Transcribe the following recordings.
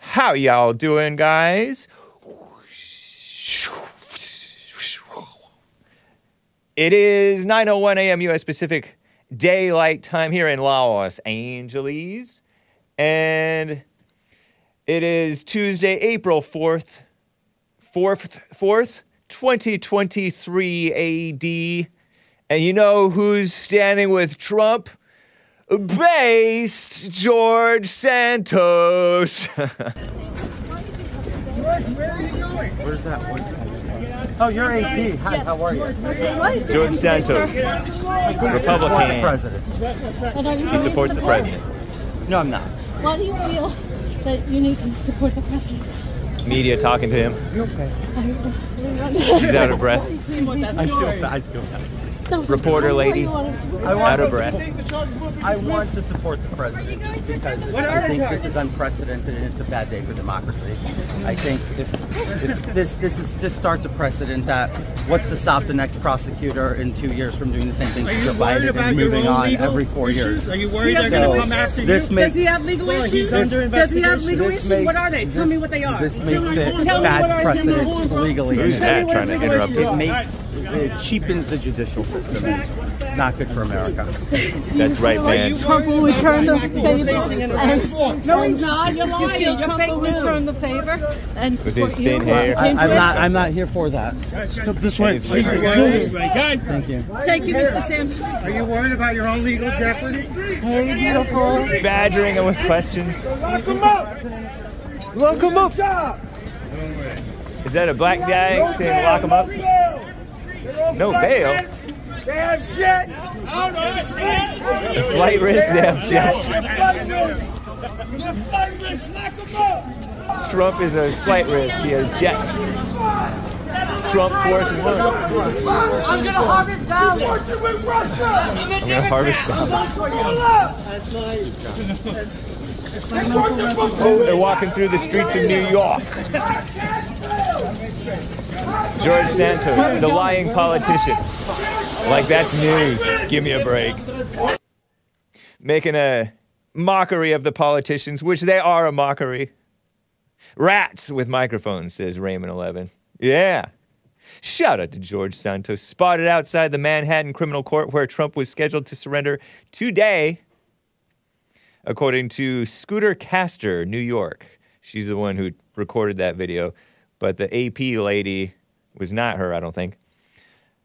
How y'all doing, guys? It is 9:01 a.m. U.S. Pacific Daylight Time here in Los Angeles, and it is Tuesday, April 4th, 4th, 4th, 2023 AD. And you know who's standing with Trump? Based George Santos. Where's that? Where's that? Oh, you're AP. Hi, how are you? George Santos, Republican. President. And are you He supports the president. No, I'm not. Why do you feel that you need to support the president? Media talking to him. You okay? He's out of breath. I feel I feel bad. Reporter lady. I want Out of to- breath. I want to support the president because I think this is unprecedented and it's a bad day for democracy. I think if, if this this is this starts a precedent that what's to stop the next prosecutor in two years from doing the same thing to Are Joe you worried Biden about and your moving own on legal every four issues? years? Are you worried they're So, going to come after this you? makes- Does he have legal Well, issues? he's under Does he have legal issues? makes- what are they? Tell me what they are. This makes it bad precedent legally. Who's that trying to interrupt It you? makes it cheapens the judicial system. Not good for America. That's right, man. Trump will return the favor. And, No, he's not. You're You lying. You're Trump fake will news. return the favor and With his you? thin hair. I, I'm not. I'm not here for that. This way. He's Are you right. worried? Good. Thank you. Thank you, Mr. Sanders. Are you worried about your own legal jeopardy? Hey, beautiful. Badgering him with questions. Lock him up. Lock him up. Is that a black guy saying lock him up? No bail. They have jets. The flight risk, they have jets. The flight risk. Lock him up. Trump is a flight risk. He has jets. Trump Force One. I'm gonna harvest ballots. Working with Russia. I'm gonna harvest ballots. They're walking through the streets of New York. George Santos, the lying politician. Like that's news. Give me a break. Making a mockery of the politicians, which they are a mockery. Rats with microphones, says Raymond 11. Yeah. Shout out to George Santos, spotted outside the Manhattan criminal court where Trump was scheduled to surrender today according to Scooter Castor, New York. She's the one who recorded that video, but the AP lady was not her, I don't think.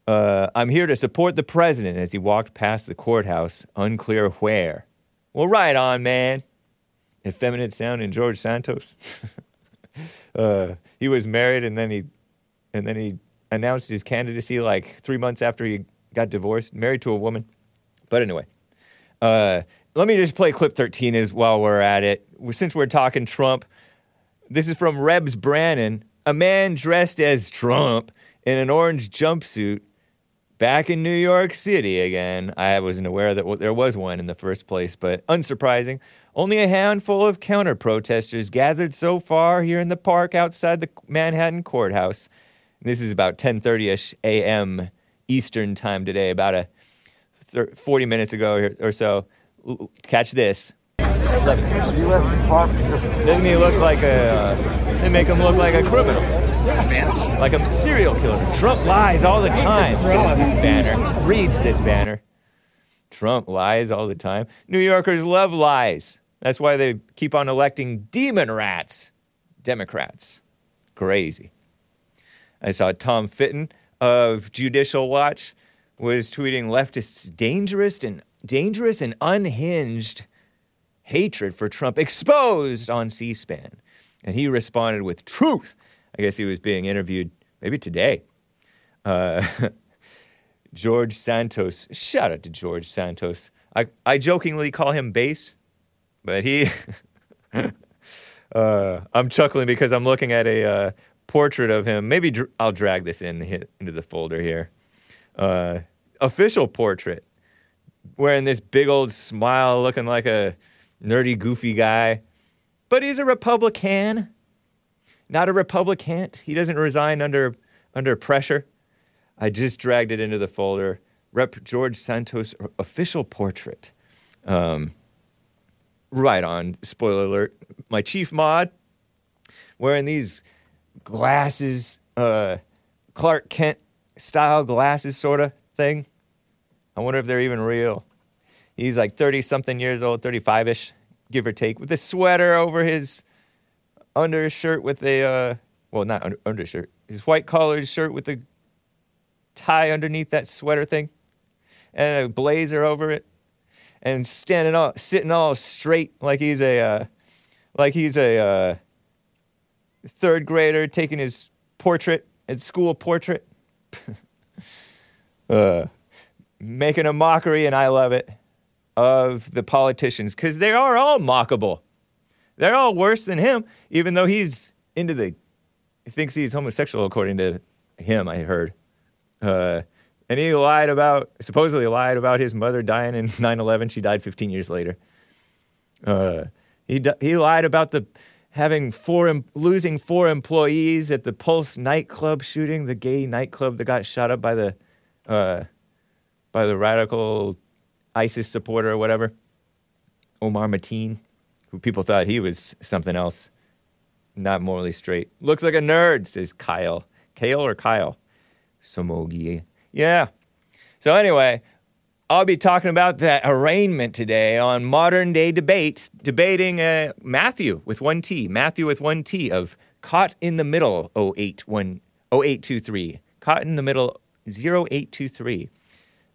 Uh, I'm here to support the president as he walked past the courthouse, unclear where. Well, right on, man. Effeminate sound in George Santos. uh, he was married and then he and then he announced his candidacy like three months after he got divorced, married to a woman. But anyway, uh, let me just play clip 13 as while we're at it. Since we're talking Trump, this is from Rebs Brannon, a man dressed as Trump in an orange jumpsuit back in New York City again. I wasn't aware that there was one in the first place, but unsurprising. Only a handful of counter protesters gathered so far here in the park outside the Manhattan courthouse. This is about 10:30ish a.m. Eastern time today, about a thir- 40 minutes ago or so. Catch this. Doesn't he look like a? Uh, they make him look like a criminal, like a serial killer. Trump lies all the time. Says this banner reads this banner. Trump lies all the time. New Yorkers love lies. That's why they keep on electing demon rats, Democrats. Crazy. I saw Tom Fitton of Judicial Watch was tweeting leftists dangerous and dangerous and unhinged hatred for Trump exposed on C-SPAN. And he responded with truth. I guess he was being interviewed maybe today. Uh, George Santos. Shout out to George Santos. I, I jokingly call him base, but he. uh, I'm chuckling because I'm looking at a uh, portrait of him. Maybe dr- I'll drag this in into the folder here. Uh, official portrait, wearing this big old smile, looking like a nerdy, goofy guy. But he's a Republican, not a Republican. He doesn't resign under under pressure. I just dragged it into the folder. Rep. George Santos official portrait. Um, right on. Spoiler alert. My chief mod wearing these glasses, uh, Clark Kent style glasses, sort of thing. I wonder if they're even real. He's like 30 something years old, 35 ish, give or take, with a sweater over his under his shirt with a, uh, well, not under, undershirt, his white collared shirt with a tie underneath that sweater thing, and a blazer over it, and standing all, sitting all straight like he's a, uh, like he's a uh, third grader taking his portrait, his school portrait, uh, making a mockery, and I love it, of the politicians because they are all mockable. They're all worse than him, even though he's into the, he thinks he's homosexual according to him. I heard, uh, and he lied about, supposedly lied about his mother dying in 9/11. She died 15 years later. Uh, he he lied about the having four losing four employees at the Pulse nightclub shooting, the gay nightclub that got shot up by the uh, by the radical ISIS supporter or whatever, Omar Mateen, who people thought he was something else, not morally straight. Looks like a nerd, says Kyle. Kale or Kyle? Somogi. Yeah. So anyway, I'll be talking about that arraignment today on modern day debate, debating uh, Matthew with one T, Matthew with one T of Caught in the Middle 081, 0823. Caught in the Middle 0823.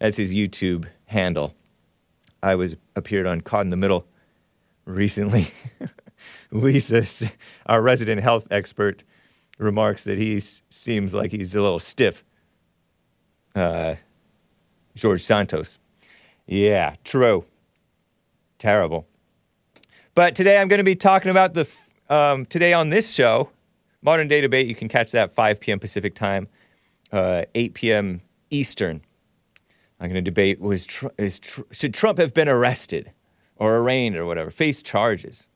That's his YouTube handle. I was appeared on Caught in the Middle recently. Lisa, our resident health expert, remarks that he seems like he's a little stiff. Uh, George Santos. Yeah, true. Terrible. But today I'm going to be talking about the, um, today on this show, Modern Day Debate. You can catch that 5 p.m. Pacific time, uh, 8 p.m. Eastern. I'm going to debate was Tr- is Tr- should Trump have been arrested or arraigned or whatever, face charges.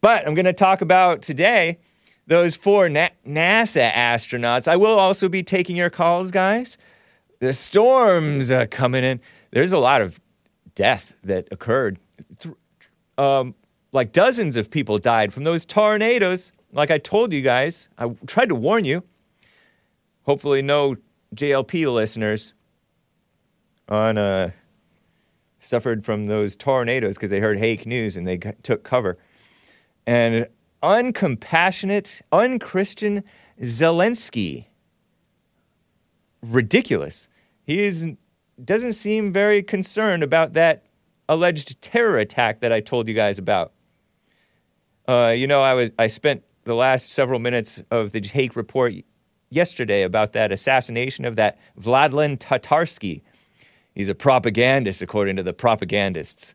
But I'm going to talk about today those four Na- NASA astronauts. I will also be taking your calls, guys. The storms are coming in. There's a lot of death that occurred. Um, like dozens of people died from those tornadoes. Like I told you guys, I tried to warn you. Hopefully, no JLP listeners on uh, suffered from those tornadoes because they heard hake news and they g- took cover. And uncompassionate, unchristian Zelensky, ridiculous. He is, doesn't seem very concerned about that alleged terror attack that I told you guys about. Uh, you know, I was I spent the last several minutes of the Hake report yesterday about that assassination of that Vladlen Tatarsky. He's a propagandist, according to the propagandists.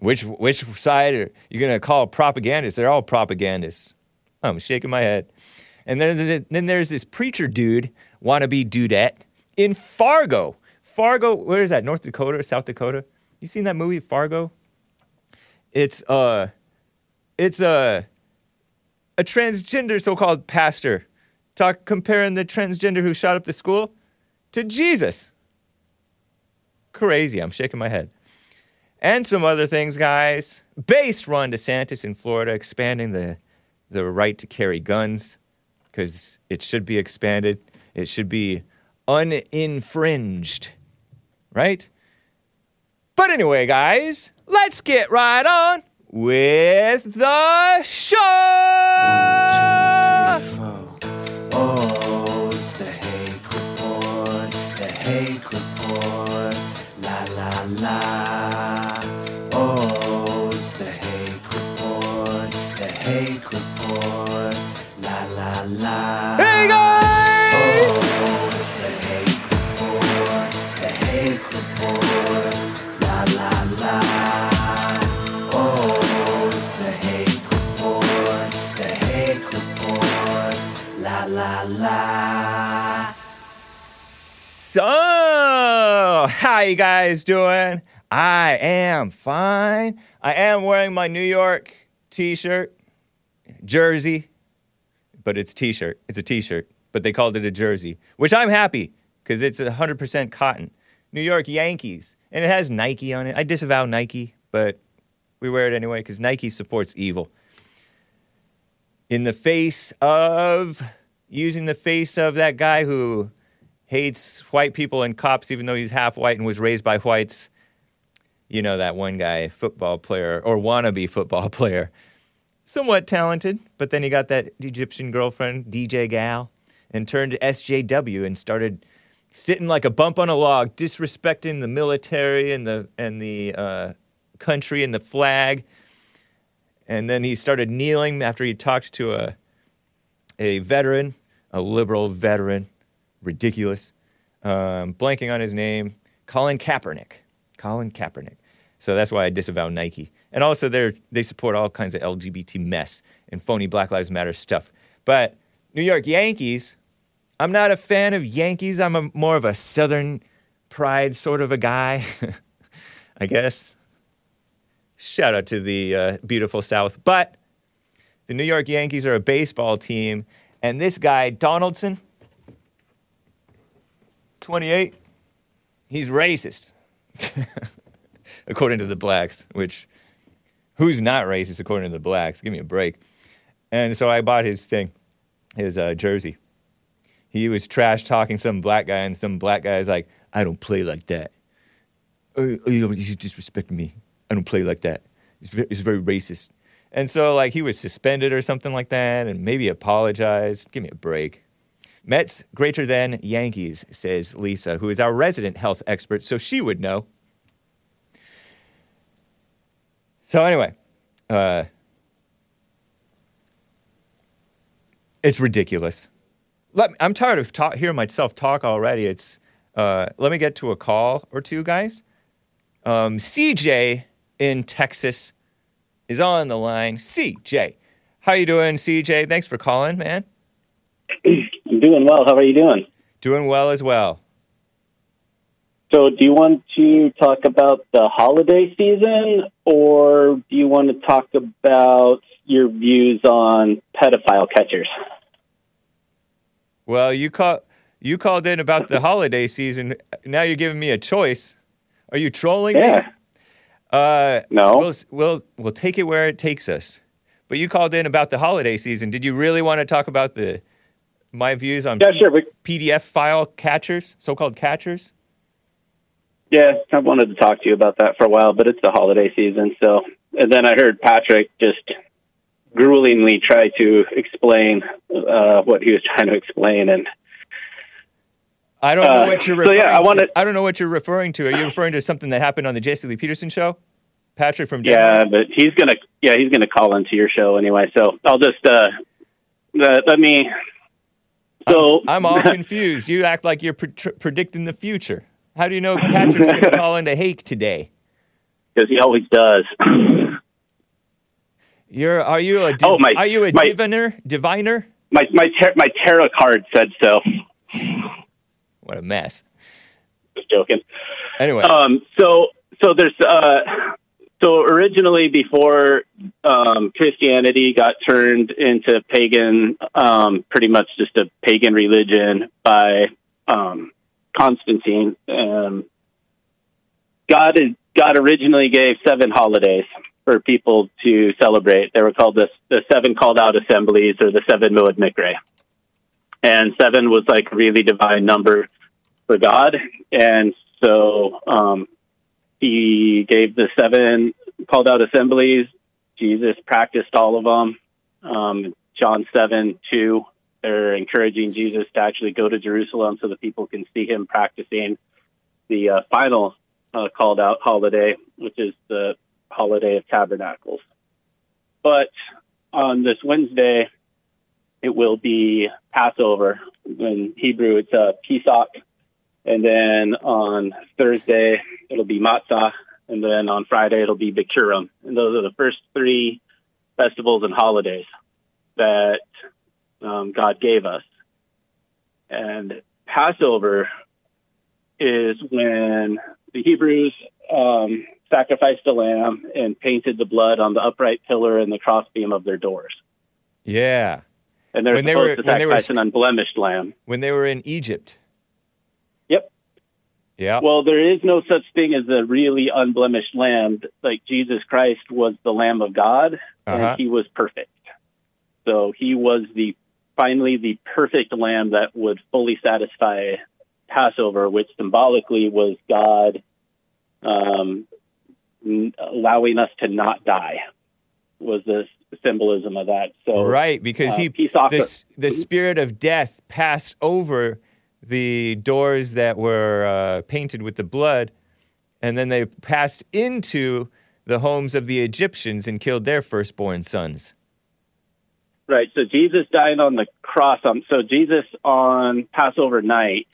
Which which side are you gonna call propagandists? They're all propagandists. I'm shaking my head. And then, then there's this preacher dude, wannabe dudette, in Fargo. Fargo, where is that? North Dakota South Dakota? You seen that movie Fargo? It's uh it's a a transgender so-called pastor talk comparing the transgender who shot up the school to Jesus. Crazy. I'm shaking my head. And some other things, guys. Based Ron DeSantis in Florida expanding the the right to carry guns because it should be expanded. It should be uninfringed, right? But anyway, guys, let's get right on with the show. Oh, it's the Hake Report, the Hake Report, la la. Oh, it's the Hake Report, the Hake Report, la la la. Hey guys! Oh, it's the Hake Report, the Hake Report, la la la. Oh, it's the Hake Report, the Hake Report, la la la. So, how you guys doing? I am fine. I am wearing my New York t-shirt, jersey, but it's t-shirt. It's a t-shirt, but they called it a jersey, which I'm happy because it's 100% cotton. New York Yankees. And it has Nike on it. I disavow Nike, but we wear it anyway because Nike supports evil. In the face of using the face of that guy who hates white people and cops, even though he's half white and was raised by whites. You know, that one guy, football player or wannabe football player. Somewhat talented, but then he got that Egyptian girlfriend, DJ Gal, and turned to SJW and started sitting like a bump on a log, disrespecting the military and the and the uh, country and the flag. And then he started kneeling after he talked to a a veteran, a liberal veteran, ridiculous, um, blanking on his name, Colin Kaepernick. Colin Kaepernick. So that's why I disavow Nike. And also, they they support all kinds of LGBT mess and phony Black Lives Matter stuff. But New York Yankees, I'm not a fan of Yankees. I'm a, more of a Southern pride sort of a guy, I guess. Shout out to the uh, beautiful South. But the New York Yankees are a baseball team, and this guy, Donaldson, 28, he's racist, according to the blacks, which, who's not racist according to the blacks? Give me a break. And so I bought his thing, his uh, jersey. He was trash talking some black guy, and some black guy is like, I don't play like that. Uh, you disrespecting me. I don't play like that. Ve- it's very racist. And so, like, he was suspended or something like that, and maybe apologized. Give me a break. Mets greater than Yankees, says Lisa, who is our resident health expert, so she would know. So, anyway, uh, it's ridiculous. Let, I'm tired of talk, hearing myself talk already. It's uh, let me get to a call or two, guys. Um, CJ in Texas is on the line. CJ, how you doing, CJ? Thanks for calling, man. Doing well. How are you doing? Doing well as well. So, do you want to talk about the holiday season, or do you want to talk about your views on pedophile catchers? Well, you call you called in about the holiday season. Now you're giving me a choice. Are you trolling Yeah. me? Uh, No. We'll, we'll we'll take it where it takes us. But you called in about the holiday season. Did you really want to talk about the my views on Yeah, sure. PDF file catchers, so-called catchers? yeah, I wanted to talk to you about that for a while, but it's the holiday season. So, and then I heard Patrick just gruelingly try to explain uh, what he was trying to explain, and I don't know Uh, what you're so, referring yeah, I to. wanted- I don't know what you're referring to. Are you referring to something that happened on the Jesse Lee Peterson show? Patrick from Denver? yeah, but he's gonna yeah he's gonna call into your show anyway. So I'll just uh, uh let me. So I'm all confused. You act like you're pre- predicting the future. How do you know Patrick's going to call into Hake today? because he always does. You're are you a div- Oh, my- are you a my- diviner? Diviner? my my my tarot card said so. What a mess. Just joking. Anyway, Um, so so there's uh, so originally before um, Christianity got turned into pagan, um, pretty much just a pagan religion by um, Constantine. Um, God is, God originally gave seven holidays for people to celebrate. They were called the the seven called out assemblies or the seven Moed Mikre. And seven was like a really divine number for God. And so um, he gave the seven called out assemblies. Jesus practiced all of them. Um, John 7 2, they're encouraging Jesus to actually go to Jerusalem so that people can see him practicing the uh, final uh, called out holiday, which is the holiday of tabernacles. But on this Wednesday, it will be Passover. In Hebrew, it's uh, Pesach. And then on Thursday, it'll be Matzah. And then on Friday, it'll be Bikurim. And those are the first three festivals and holidays that um, God gave us. And Passover is when the Hebrews um, sacrificed a lamb and painted the blood on the upright pillar and the crossbeam of their doors. yeah. And they're When they were- to when they were an unblemished lamb. When they were in Egypt. Yeah. Well, there is no such thing as a really unblemished lamb. Like Jesus Christ was the Lamb of God, Uh-huh. and he was perfect. So he was the finally the perfect lamb that would fully satisfy Passover, which symbolically was God um, n- allowing us to not die. Was the symbolism of that? So right, because uh, he peace offer- this the spirit of death passed over the doors that were uh, painted with the blood, and then they passed into the homes of the Egyptians and killed their firstborn sons. Right. So Jesus died on the cross. On, so Jesus on Passover night.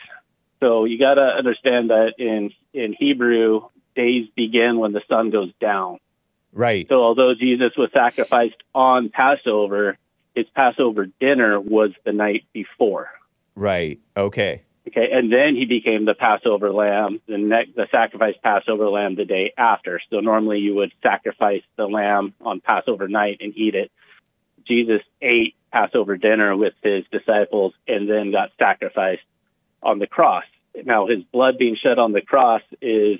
So you got to understand that in in Hebrew, days begin when the sun goes down. Right. So although Jesus was sacrificed on Passover, his Passover dinner was the night before. Right. Okay. Okay, and then he became the Passover lamb, the ne- the sacrificed Passover lamb the day after. So normally you would sacrifice the lamb on Passover night and eat it. Jesus ate Passover dinner with his disciples and then got sacrificed on the cross. Now his blood being shed on the cross is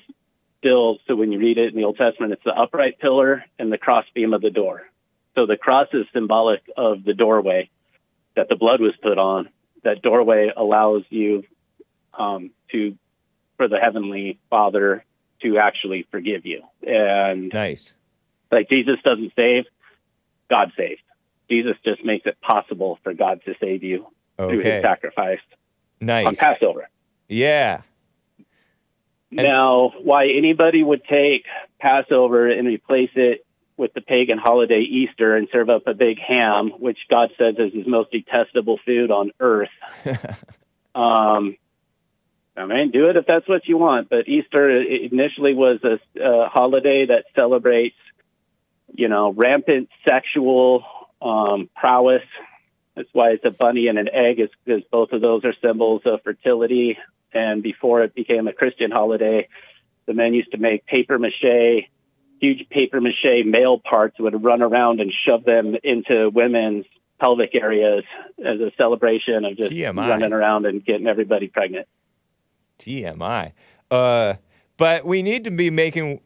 still so when you read it in the Old Testament, it's the upright pillar and the crossbeam of the door. So the cross is symbolic of the doorway that the blood was put on. That doorway allows you um, to for the heavenly Father to actually forgive you. And Nice. like Jesus doesn't save, God saves. Jesus just makes it possible for God to save you through his sacrifice Nice on. Passover. Yeah. Now, why anybody would take Passover and replace it with the pagan holiday Easter and serve up a big ham, which God says is his most detestable food on earth. um, I mean, do it if that's what you want. But Easter initially was a, a holiday that celebrates, you know, rampant sexual um, prowess. That's why it's a bunny and an egg, is because both of those are symbols of fertility. And before it became a Christian holiday, the men used to make paper mache, huge paper mache male parts, would run around and shove them into women's pelvic areas as a celebration of just TMI. running around and getting everybody pregnant. TMI. Uh, but we need to be making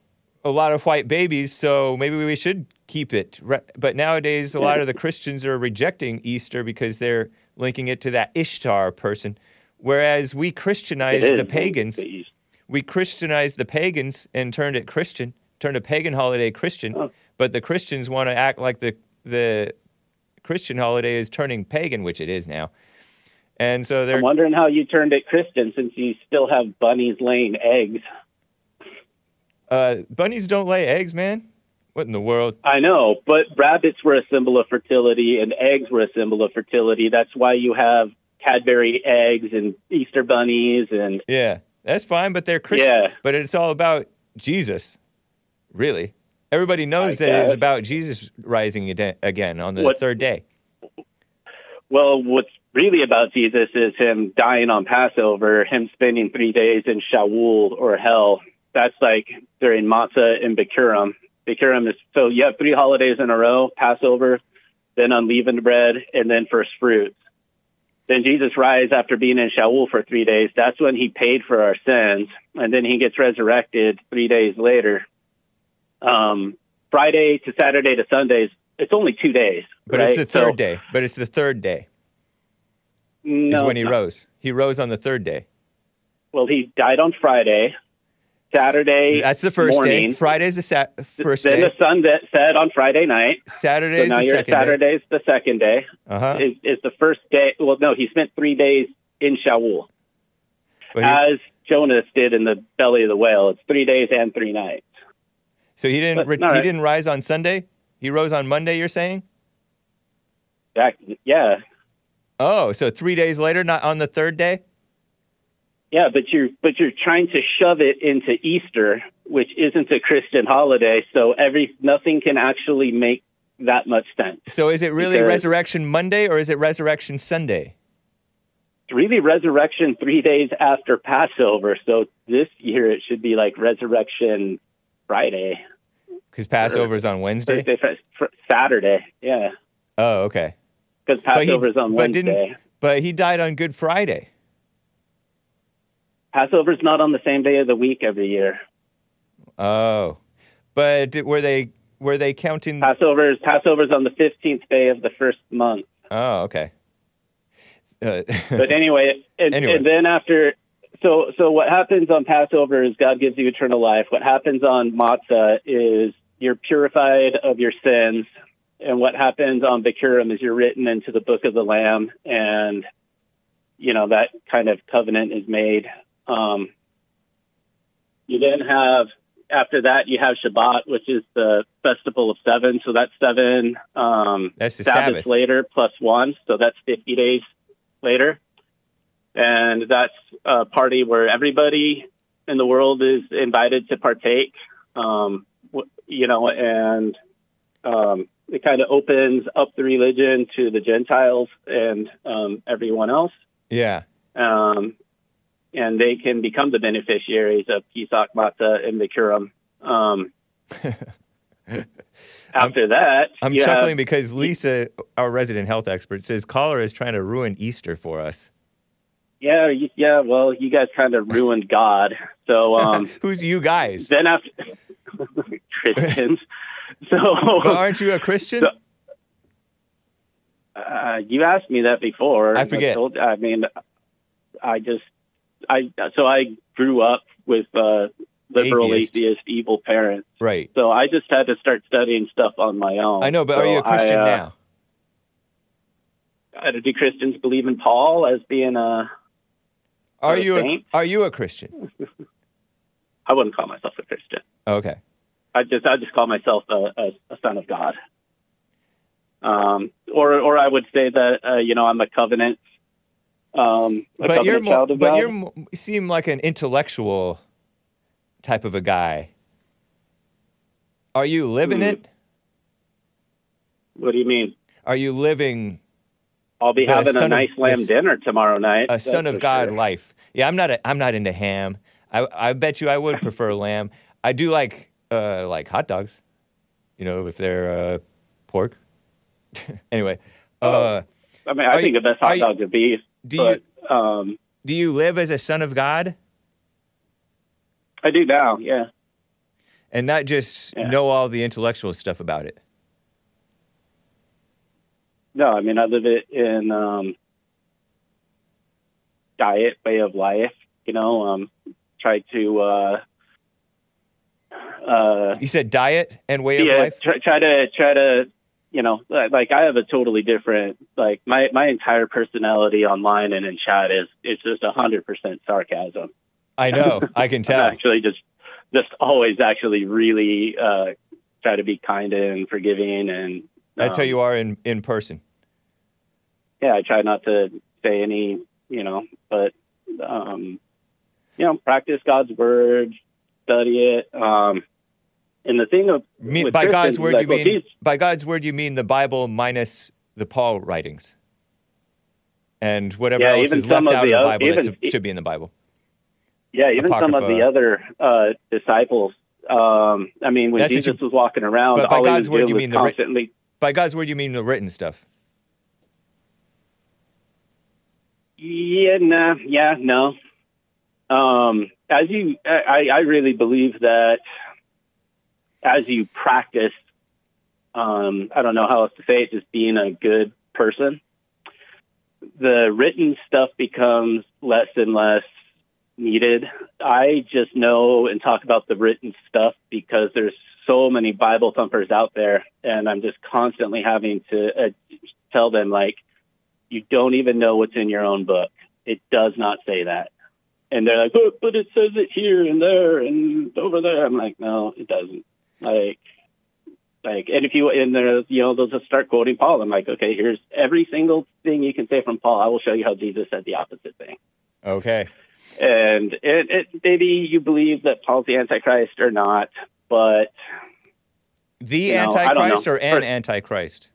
a lot of white babies, so maybe we should keep it. But nowadays, a lot of the Christians are rejecting Easter because they're linking it to that Ishtar person, whereas we Christianized the pagans. We Christianized the pagans and turned it Christian, turned a pagan holiday Christian. Oh. But the Christians want to act like the the Christian holiday is turning pagan, which it is now. And so they're I'm wondering how you turned it Christian since you still have bunnies laying eggs. Uh, bunnies don't lay eggs, man. What in the world? I know, but rabbits were a symbol of fertility and eggs were a symbol of fertility. That's why you have Cadbury eggs and Easter bunnies and Yeah, that's fine, but they're Christian. Yeah. But it's all about Jesus, really. Everybody knows I that it's about Jesus rising again on the What- third day. Well, what's really about Jesus is him dying on Passover, him spending three days in Sheol or hell. That's like during Matzah and Bikurim. Bikurim is so you have three holidays in a row: Passover, then unleavened bread, and then first fruits. Then Jesus rise after being in Sheol for three days. That's when he paid for our sins, and then he gets resurrected three days later. Um, Friday to Saturday to Sundays, it's only two days. But right? it's the third So- day. But it's the third day No, is when he rose. He rose on the third day. Well, he died on Friday. Saturday. That's the first morning. day. Friday's the sa- first then day. the sun that set on Friday night. Saturday. so now the you're second day. Saturday's the second day. Uh huh. Is, is the first day? Well, no, he spent three days in Sheol, he, as Jonas did in the belly of the whale. It's three days and three nights. So he didn't. but- all He didn't rise on Sunday. He rose on Monday. You're saying? That, yeah, Oh, so three days later, not on the third day. yeah, but you're but you're trying to shove it into Easter, which isn't a Christian holiday. So every nothing can actually make that much sense. So is it really Because- Resurrection Monday or is it Resurrection Sunday? It's really resurrection three days after Passover. So this year it should be like resurrection Friday, Because Passover is on Wednesday. Thursday, Saturday. Yeah, Oh, okay. because Passover is on but Wednesday. didn't- But he died on Good Friday. Passover's not on the same day of the week every year. Oh, but did- were they were they counting? Passover's Passover's on the fifteenth day of the first month. Oh, okay. Uh, But anyway, and, Anyway. and then after, so so what happens on Passover is God gives you eternal life. What happens on matzah is you're purified of your sins, and what happens on Bikurim is you're written into the book of the Lamb, and you know that kind of covenant is made. Um, you then have after that you have Shavuot, which is the festival of seven. So that's seven um, That's the Sabbaths Sabbath. later plus one, so that's fifty days later, and that's a party where everybody in the world is invited to partake. Um, you know, and um, it kind of opens up the religion to the Gentiles and um, everyone else yeah. um, and they can become the beneficiaries of Pesach, Matzah, and Bikurim. Um, after that, I'm chuckling have- because Lisa, our resident health expert, says cholera is trying to ruin Easter for us. Yeah, you- yeah. Well, you guys kind of ruined God. So um, Who's you guys? then after Christians, so But aren't you a Christian? So- uh, you asked me that before. I forget. told- I mean, I just, I so I grew up with uh, liberal, Atheist. atheist, evil parents. right. So I just had to start studying stuff on my own. I know, but So are you a Christian I, uh, now? uh, Do Christians believe in Paul as being a? Are you a, are you a Christian? I wouldn't call myself a Christian. Okay. I just I just call myself a, a, a son of God. Um, or or I would say that uh, you know I'm a covenant. Um, a But you're more, but God. you're you seem like an intellectual type of a guy. Are you living Hmm. it? What do you mean? Are you living I'll be having a of- nice lamb the- dinner tomorrow night. a son of God sure. life? Yeah, I'm not. A, I'm not into ham. I I bet you I would prefer lamb. I do like uh like hot dogs. You know, if they're uh, pork. anyway, uh, I mean, I think you- the best hot dogs are beef. do but you um, do you live as a son of God I do now. Yeah. and not just Yeah. know all the intellectual stuff about it? No, I mean I live it in um, diet, way of life. You know, um, try to uh, uh, You said diet and way of life. try, try to try to you know li- like I have a totally different like my my entire personality online and in chat is it's just a hundred percent sarcasm. I know. I can tell. actually just just always actually really uh, try to be kind and forgiving and That's how um, you are in in person. Yeah, I try not to say any, you know, but um, you know, practice God's word, study it. Um, and the thing of Me- with by God's word, like, you well, mean these- by God's word, you mean the Bible minus the Paul writings, and whatever Yeah, else is left of out of the the oth- Bible that even- should- should be in the Bible. yeah, even some of the other uh, disciples. Um, I mean, when That's Jesus was walking around, but by all he God's was word, doing you was mean the By God's word, you mean the written stuff. Yeah, nah, yeah, no. Um, as you, I, I really believe that as you practice, um, I don't know how else to say it, just being a good person, the written stuff becomes less and less needed. I just know and talk about the written stuff because there's so many Bible thumpers out there, and I'm just constantly having to uh, tell them like, you don't even know what's in your own book. It does not say that. And they're like, but, but it says it here and there and over there. I'm like, no, it doesn't. Like, like, and if you, and they're, you know, they'll just start quoting Paul. I'm like, okay, here's every single thing you can say from Paul. I will show you how Jesus said the opposite thing. Okay. And it, it maybe you believe that Paul's the Antichrist or not, but The Antichrist know. or an For- Antichrist?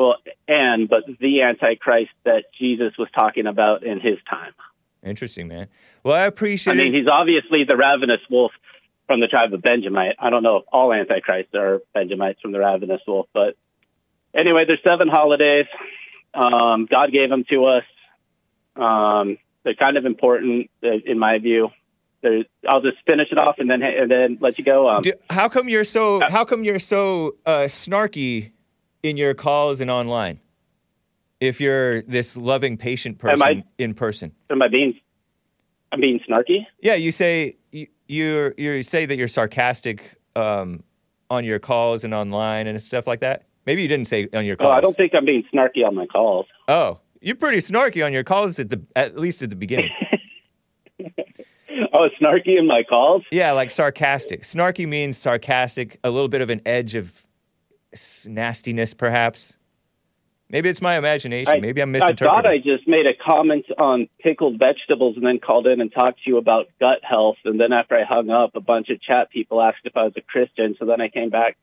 Well, and but the Antichrist that Jesus was talking about in his time. Interesting, man. Well, I appreciate I mean, he's obviously the ravenous wolf from the tribe of Benjamite. I don't know if all Antichrists are Benjamites from the ravenous wolf, but anyway, there's seven holidays. Um, God gave them to us. Um, They're kind of important uh, in my view. They're, I'll just finish it off and then and then let you go. Um, Do, how come you're so? How come you're so uh, snarky in your calls and online? If you're this loving, patient person I- in person, am I being? I'm being snarky. yeah, you say you you you say that you're sarcastic um, on your calls and online and stuff like that. Maybe you didn't say on your Oh, calls. I don't think I'm being snarky on my calls. Oh, you're pretty snarky on your calls at the at least at the beginning. Oh, snarky in my calls. yeah, like sarcastic. Snarky means sarcastic, a little bit of an edge of nastiness, perhaps. Maybe it's my imagination. I, Maybe I'm misinterpreting. I thought I just made a comment on pickled vegetables and then called in and talked to you about gut health. And then after I hung up, a bunch of chat people asked if I was a Christian. So then I came back,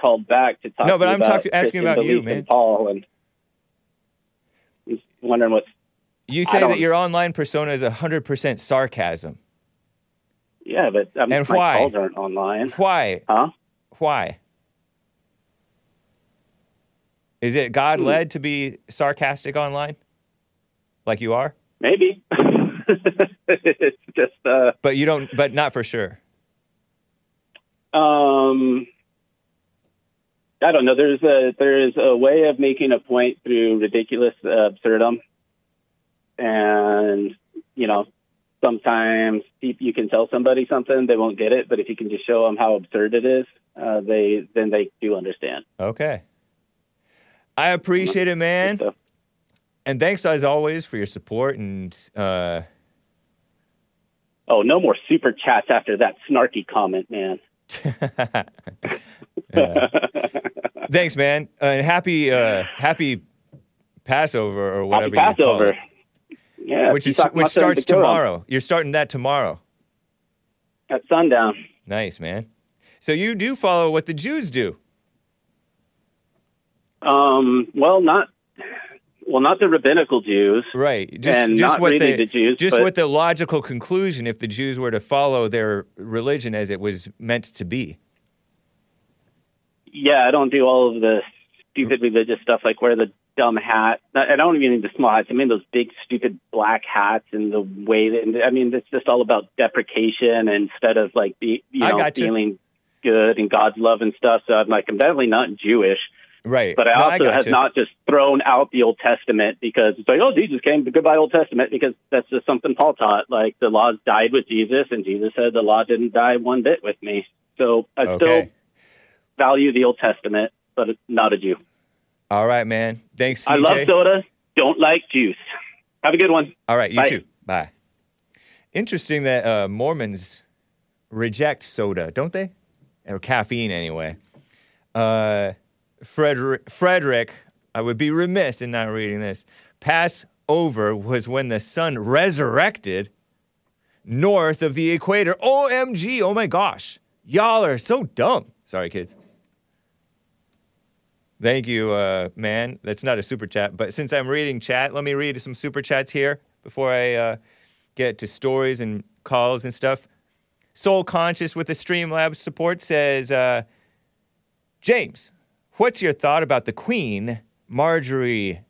called back to talk. No, but I'm about talking- asking about you, man. Paul and was wondering what. You say that your online persona is 100% sarcasm. Yeah, but um, And my why? calls aren't online, Why? huh? Why? Is it God led to be sarcastic online? Like you are? Maybe. it's just uh, But you don't, but not for sure. Um, I don't know. There's a there's a way of making a point through ridiculous uh, absurdum, and you know, sometimes you can tell somebody something they won't get it, but if you can just show them how absurd it is, uh, they then they do understand. Okay. I appreciate it, man. And thanks as always for your support and uh, oh, no more super chats after that snarky comment, man. thanks, man. Uh, and happy uh, happy Passover or whatever Happy you call Passover. it. Yeah, which is which starts tomorrow. You're starting that tomorrow. at sundown. Nice, man. So you do follow what the Jews do. Um, well, not well, not the rabbinical Jews. Right. Just, And just not what really the, the Jews, just what the logical conclusion if the Jews were to follow their religion as it was meant to be. Yeah, I don't do all of the stupid religious stuff like wear the dumb hat. I don't even mean the small hats. I mean those big stupid black hats and the way that I mean it's just all about deprecation instead of like the you know feeling good and God's love and stuff. So I'm like I'm definitely not Jewish, Right. but I No, also have gotcha. not just thrown out the Old Testament because it's like oh Jesus came to goodbye Old Testament because that's just something Paul taught. Like the laws died with Jesus and Jesus said the law didn't die one bit with me. So I still value the Old Testament, but not a Jew. All right, man. Thanks, CJ. I love soda. Don't like juice. Have a good one. All right, you Bye. too. Bye. Interesting that uh, Mormons reject soda, don't they? Or caffeine, anyway. Uh, Frederick, Frederick, I would be remiss in not reading this. Passover was when the sun resurrected north of the equator. OMG, oh my gosh. Y'all are so dumb. Sorry, kids. Thank you, uh, man. That's not a super chat, but since I'm reading chat, let me read some super chats here before I uh, get to stories and calls and stuff. Soul Conscious with the Streamlabs support says, uh, James, what's your thought about the Queen, Marjorie,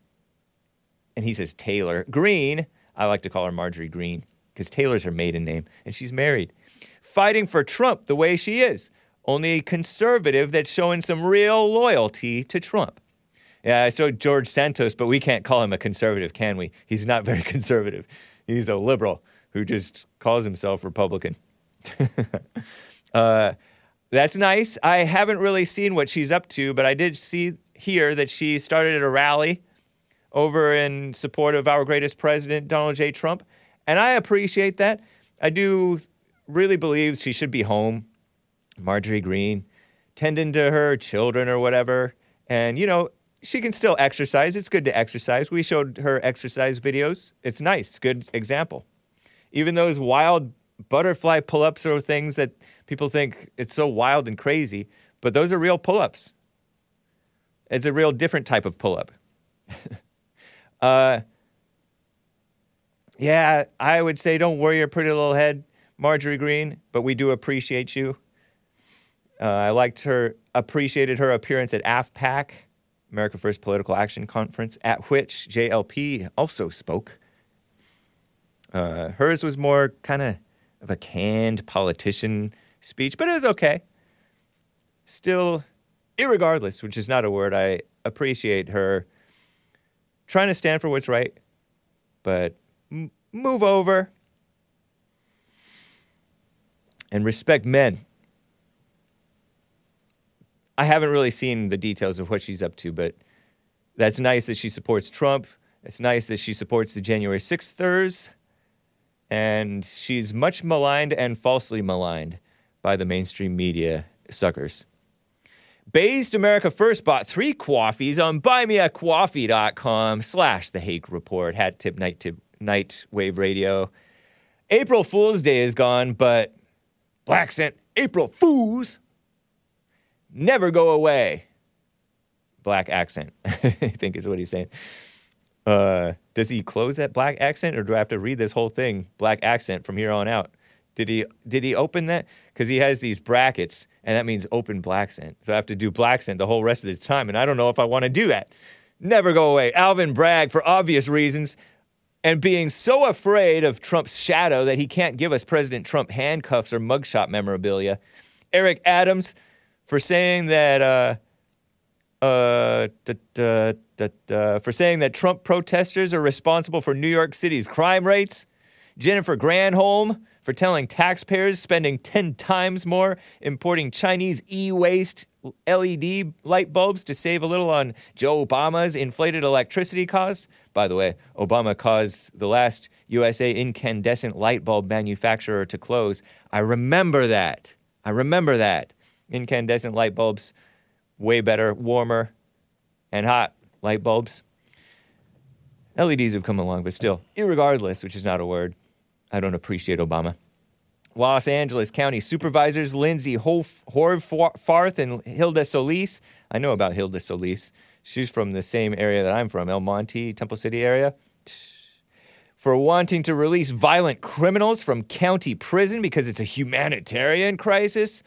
and he says Taylor Greene. I like to call her Marjorie Greene because Taylor's her maiden name and she's married. Fighting for Trump the way she is. Only a conservative that's showing some real loyalty to Trump. Yeah, I saw George Santos, but we can't call him a conservative, can we? He's not very conservative. He's a liberal who just calls himself Republican. uh, that's nice. I haven't really seen what she's up to, but I did see here that she started a rally over in support of our greatest president, Donald J. Trump. And I appreciate that. I do really believe she should be home, Marjorie Greene, tending to her children or whatever. And, you know, she can still exercise. It's good to exercise. We showed her exercise videos. It's nice, good example. Even those wild butterfly pull ups are things that people think it's so wild and crazy, but those are real pull ups. It's a real different type of pull up. uh, yeah, I would say don't worry your pretty little head, Marjorie Greene, but we do appreciate you. Uh, I liked her, appreciated her appearance at AFPAC, America First Political Action Conference, at which JLP also spoke. Uh, hers was more kind of of a canned politician speech, but it was okay. Still, irregardless, which is not a word, I appreciate her trying to stand for what's right, but m- move over and respect men. I haven't really seen the details of what she's up to, but that's nice that she supports Trump. It's nice that she supports the January 6thers. And she's much maligned and falsely maligned by the mainstream media suckers. Based America First bought three coffees on buymeacoffee.com slash the Hake Report, hat tip, night tip, night wave radio. April Fool's Day is gone, but Black Scent April Fools never go away. Black accent, I think is what he's saying. Uh, does he close that black accent, or do I have to read this whole thing black accent from here on out? Did he did he open that? Because he has these brackets, and that means open black scent. So I have to do black scent the whole rest of the time, and I don't know if I want to do that. Never go away. Alvin Bragg, for obvious reasons, and being so afraid of Trump's shadow that he can't give us President Trump handcuffs or mugshot memorabilia. Eric Adams, for saying that uh, uh, for saying that Trump protesters are responsible for New York City's crime rates. Jennifer Granholm for telling taxpayers spending 10 times more importing Chinese e waste LED light bulbs to save a little on Joe Obama's inflated electricity costs. By the way, Obama caused the last USA incandescent light bulb manufacturer to close. I remember that. I remember that. Incandescent light bulbs, way better, warmer, and hot light bulbs. LEDs have come along, but still, irregardless, which is not a word, I don't appreciate Obama. Los Angeles County Supervisors Lindsay Horvath and Hilda Solis. I know about Hilda Solis. She's from the same area that I'm from, El Monte, Temple City area. For wanting to release violent criminals from county prison because it's a humanitarian crisis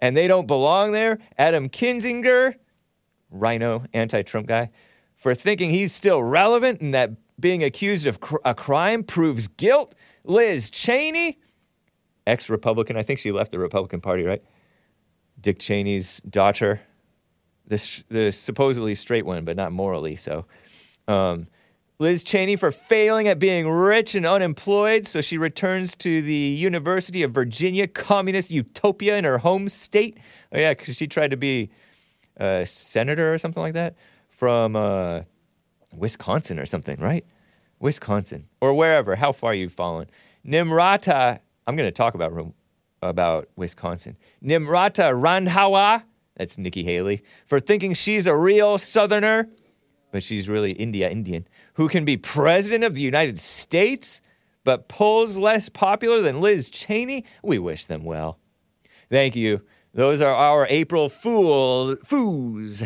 and they don't belong there. Adam Kinzinger, RINO, anti Trump guy, for thinking he's still relevant and that being accused of cr- a crime proves guilt. Liz Cheney, ex Republican, I think she left the Republican Party, right? Dick Cheney's daughter, the, the supposedly straight one, but not morally so. Um, Liz Cheney for failing at being rich and unemployed, so she returns to the University of Virginia, communist utopia in her home state. Oh, yeah, because she tried to be a senator or something like that from uh, Wisconsin or something, right? Wisconsin or wherever, how far you've fallen. Nimrata, I'm going to talk about, about Wisconsin. Nimrata Randhawa, that's Nikki Haley, for thinking she's a real Southerner, but she's really India Indian who can be president of the United States, but polls less popular than Liz Cheney? We wish them well. Thank you. Those are our April Fool Fools.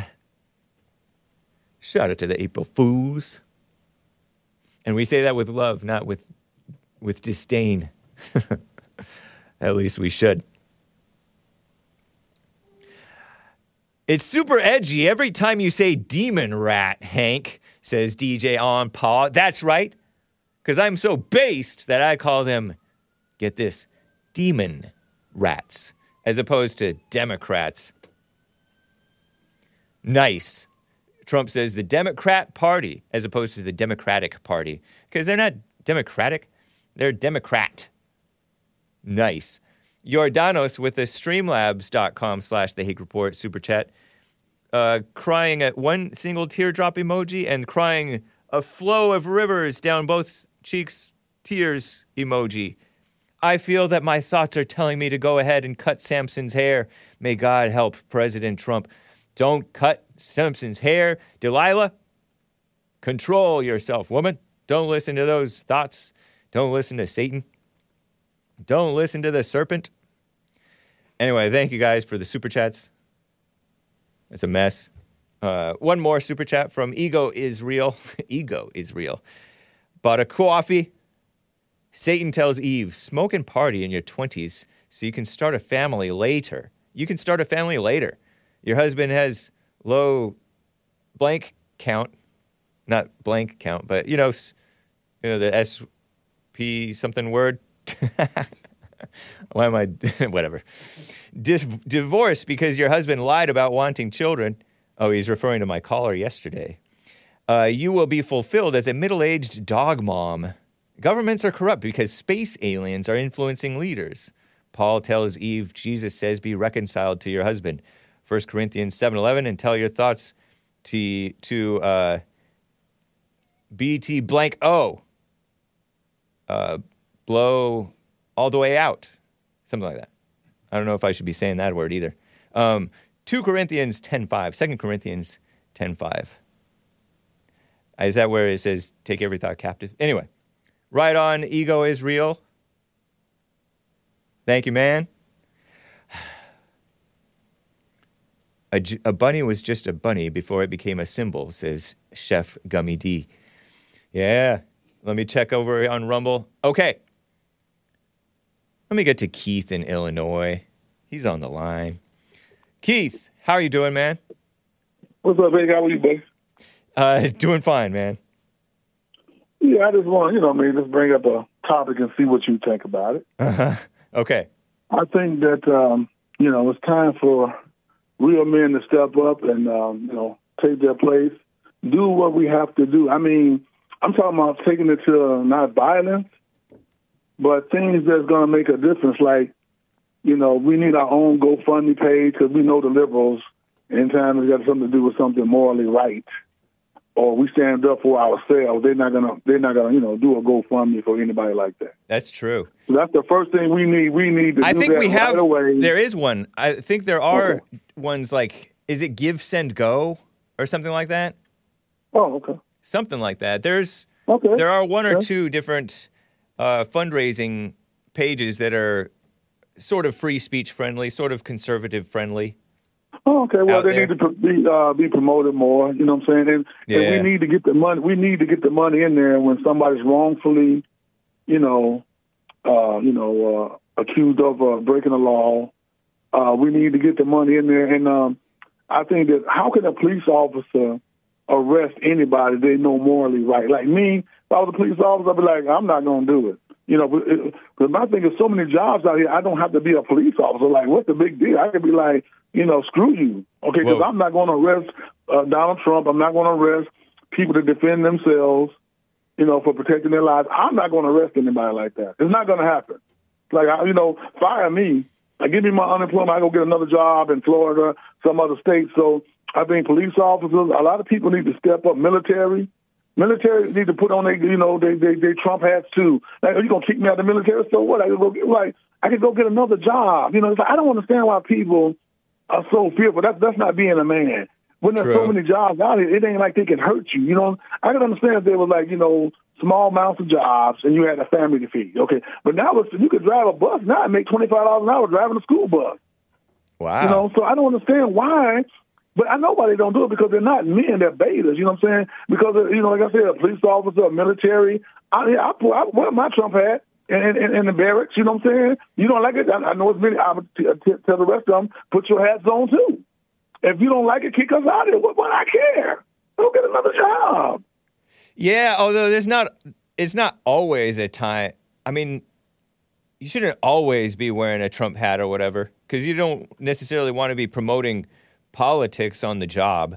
Shout out to the April Fools. And we say that with love, not with with disdain. At least we should. It's super edgy every time you say demon rat, Hank says DJ on Paul. That's right, because I'm so based that I call them, get this, demon rats, as opposed to Democrats. Nice. Trump says the Democrat Party, as opposed to the Democratic Party, because they're not Democratic, they're Democrat. Nice. Jordanos with the streamlabs.com slash the Hake Report super chat uh, crying at one single teardrop emoji and crying a flow of rivers down both cheeks tears emoji. I feel that my thoughts are telling me to go ahead and cut Samson's hair. May God help President Trump. Don't cut Samson's hair. Delilah, control yourself, woman. Don't listen to those thoughts. Don't listen to Satan. Don't listen to the serpent. Anyway, thank you guys for the super chats. It's a mess. Uh, one more super chat from Ego is real. Ego is real. Bought a coffee. Satan tells Eve, smoke and party in your 20s so you can start a family later. You can start a family later. Your husband has low blank count, not blank count, but you know, you know the S P something word. Why am I whatever? Dis- divorce because your husband lied about wanting children. Oh, he's referring to my caller yesterday. Uh, you will be fulfilled as a middle-aged dog mom. Governments are corrupt because space aliens are influencing leaders. Paul tells Eve, Jesus says, be reconciled to your husband. 1 Corinthians 7.11, and tell your thoughts to, to uh, BT blank O. Uh, blow all the way out. Something like that. I don't know if I should be saying that word either. Um, 2 Corinthians 10.5, 2 Corinthians 10.5. Is that where it says, take every thought captive? Anyway, right on, ego is real. Thank you, man. A bunny was just a bunny before it became a symbol, says Chef Gummy D. Yeah, let me check over on Rumble. Okay. Let me get to Keith in Illinois. He's on the line. Keith, how are you doing, man? What's up, big How are you big? Uh, doing fine, man. Yeah, I just want you know, I mean, just bring up a topic and see what you think about it. Uh-huh. Okay. I think that um, you know it's time for real men to step up and um, you know take their place, do what we have to do. I mean, I'm talking about taking it to not violence, but things that's going to make a difference. Like, you know, we need our own GoFundMe page because we know the liberals. Anytime it's got something to do with something morally right, or we stand up for ourselves, they're not gonna they're not gonna you know do a GoFundMe for anybody like that. That's true. So that's the first thing we need. We need to. I do think we have. right. There is one. I think there are ones like, is it GiveSendGo or something like that? Oh, okay. Something like that. There's Okay. there are one or two different uh, fundraising pages that are sort of free speech friendly, sort of conservative friendly. Oh, okay. Well, they there. need to be uh, be promoted more. You know what I'm saying? And, Yeah. and we need to get the money. We need to get the money in there when somebody's wrongfully, you know, uh, you know, uh, accused of uh, breaking the law. Uh, we need to get the money in there. And um, I think that how can a police officer arrest anybody they know morally right? Like me, if I was a police officer, I'd be like, I'm not going to do it. You know, because my thing is so many jobs out here, I don't have to be a police officer. Like, what's the big deal? I could be like, you know, screw you. Okay, because I'm not going to arrest uh, Donald Trump. I'm not going to arrest people to defend themselves, you know, for protecting their lives. I'm not going to arrest anybody like that. It's not going to happen. Like, I, you know, fire me. Like, give me my unemployment. I go get another job in Florida, some other state. So I think police officers, a lot of people need to step up. Military, military need to put on their, you know, they they, they Trump hats too. Like, are you gonna kick me out of the military? So what? I could go get like I could go get another job. You know, it's like, I don't understand why people are so fearful. That's that's not being a man. When there's so many jobs out here, it ain't like they can hurt you. You know, I can understand if they were like you know small amounts of jobs and you had a family to feed. Okay, but now it's, you could drive a bus now and make twenty five dollars an hour driving a school bus. Wow. You know, so I don't understand why. But I know why they don't do it because they're not men; they're betas. You know what I'm saying? Because uh, you know, like I said, a police officer, a military. I, I, I wear my Trump hat in, in, in the barracks. You know what I'm saying? You don't like it? I, I know it's many. I t- tell the rest of them, put your hats on too. If you don't like it, kick us out of here. What, what I care? Go get another job. Yeah, although there's not, it's not always a time. I mean, you shouldn't always be wearing a Trump hat or whatever, because you don't necessarily want to be promoting politics on the job.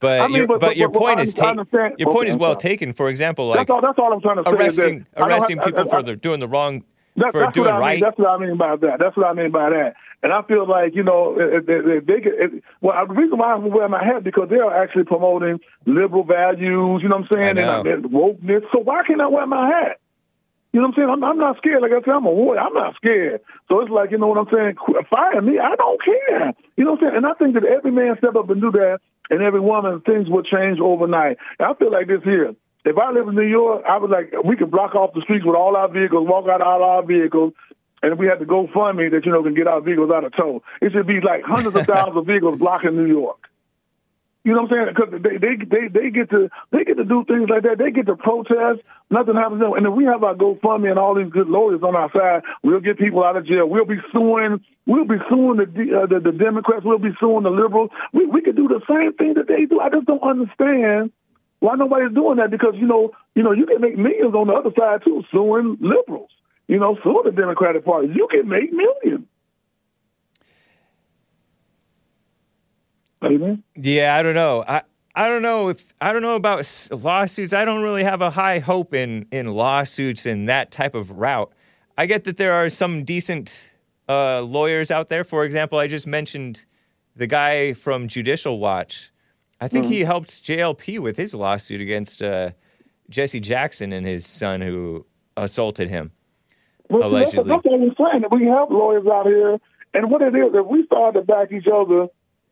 But I mean, your, but- but, but- your point I- is ta- your point okay, is well taken. For example, like that's all. That's all I'm trying to say. arresting that arresting have- people I- I- for the, doing the wrong That, for doing right. Mean. That's what I mean by that. That's what I mean by that. And I feel like you know if, if, they could. If, well, the reason why I'm wearing my hat because they are actually promoting liberal values. You know what I'm saying? And, uh, and wokeness. So why can't I wear my hat? You know what I'm saying? I'm, I'm not scared. Like I said, I'm a warrior. I'm not scared. So it's like, you know what I'm saying? Fire me. I don't care. You know what I'm saying? And I think that every man step up and do that, and every woman, things will change overnight. And I feel like this here. If I live in New York, I was like, we could block off the streets with all our vehicles, walk out all our vehicles, and if we had to go fund me that, you know, can get our vehicles out of tow. It should be like hundreds of thousands of vehicles blocking New York. You know what I'm saying? Because they, they they they get to they get to do things like that. They get to protest. Nothing happens. And if we have our GoFundMe and all these good lawyers on our side, we'll get people out of jail. We'll be suing. We'll be suing the uh, the, the Democrats. We'll be suing the liberals. We we could do the same thing that they do. I just don't understand Why nobody's doing that? Because you know, you know, you can make millions on the other side too, suing liberals. You know, suing the Democratic Party. You can make millions. Yeah, I don't know. I I don't know if I don't know about s- lawsuits. I don't really have a high hope in in lawsuits and that type of route. I get that there are some decent uh, lawyers out there. For example, I just mentioned the guy from Judicial Watch. I think he helped JLP with his lawsuit against uh, Jesse Jackson and his son who assaulted him. Well, see, that's, that's what I'm saying. That we have lawyers out here, and what it is, if we start to back each other,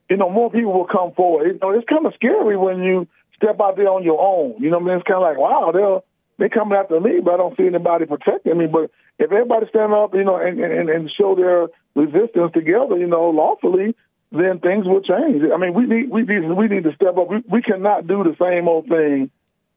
you know, more people will come forward. You know, it's kind of scary when you step out there on your own. You know, what I mean, it's kind of like, wow, they're they coming after me, but I don't see anybody protecting me. But if everybody stand up, you know, and and, and show their resistance together, you know, lawfully, then things will change. I mean, we need we need we need to step up. We, we cannot do the same old thing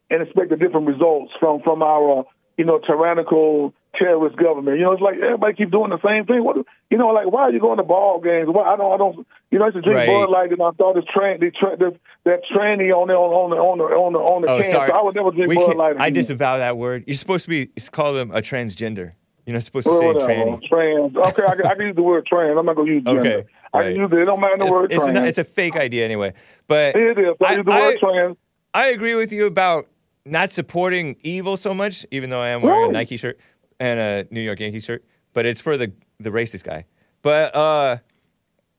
and expect a different results from from our you know tyrannical terrorist government. You know, it's like everybody keep doing the same thing. What you know, like why are you going to ball games? Why I don't I don't you know I used to drink Right. Bud Light and I thought this train the tra- this, that tranny on there on the on the on the on the Oh, can. sorry. So I would never drink We Bud Light. I disavow that word. You're supposed to be it's call them a transgender. You're not supposed to Well, say whatever. tranny. Trans. Okay, I can, I can use the word trans. I'm not gonna use gender. Okay, I right. can use it. It don't matter the It's, word it's, trans. not- it's a fake idea anyway. But it is. I, I- use the I- word trans. I agree with you about not supporting evil so much, even though I am wearing a Nike shirt and a New York Yankee shirt. But it's for the the racist guy. But uh,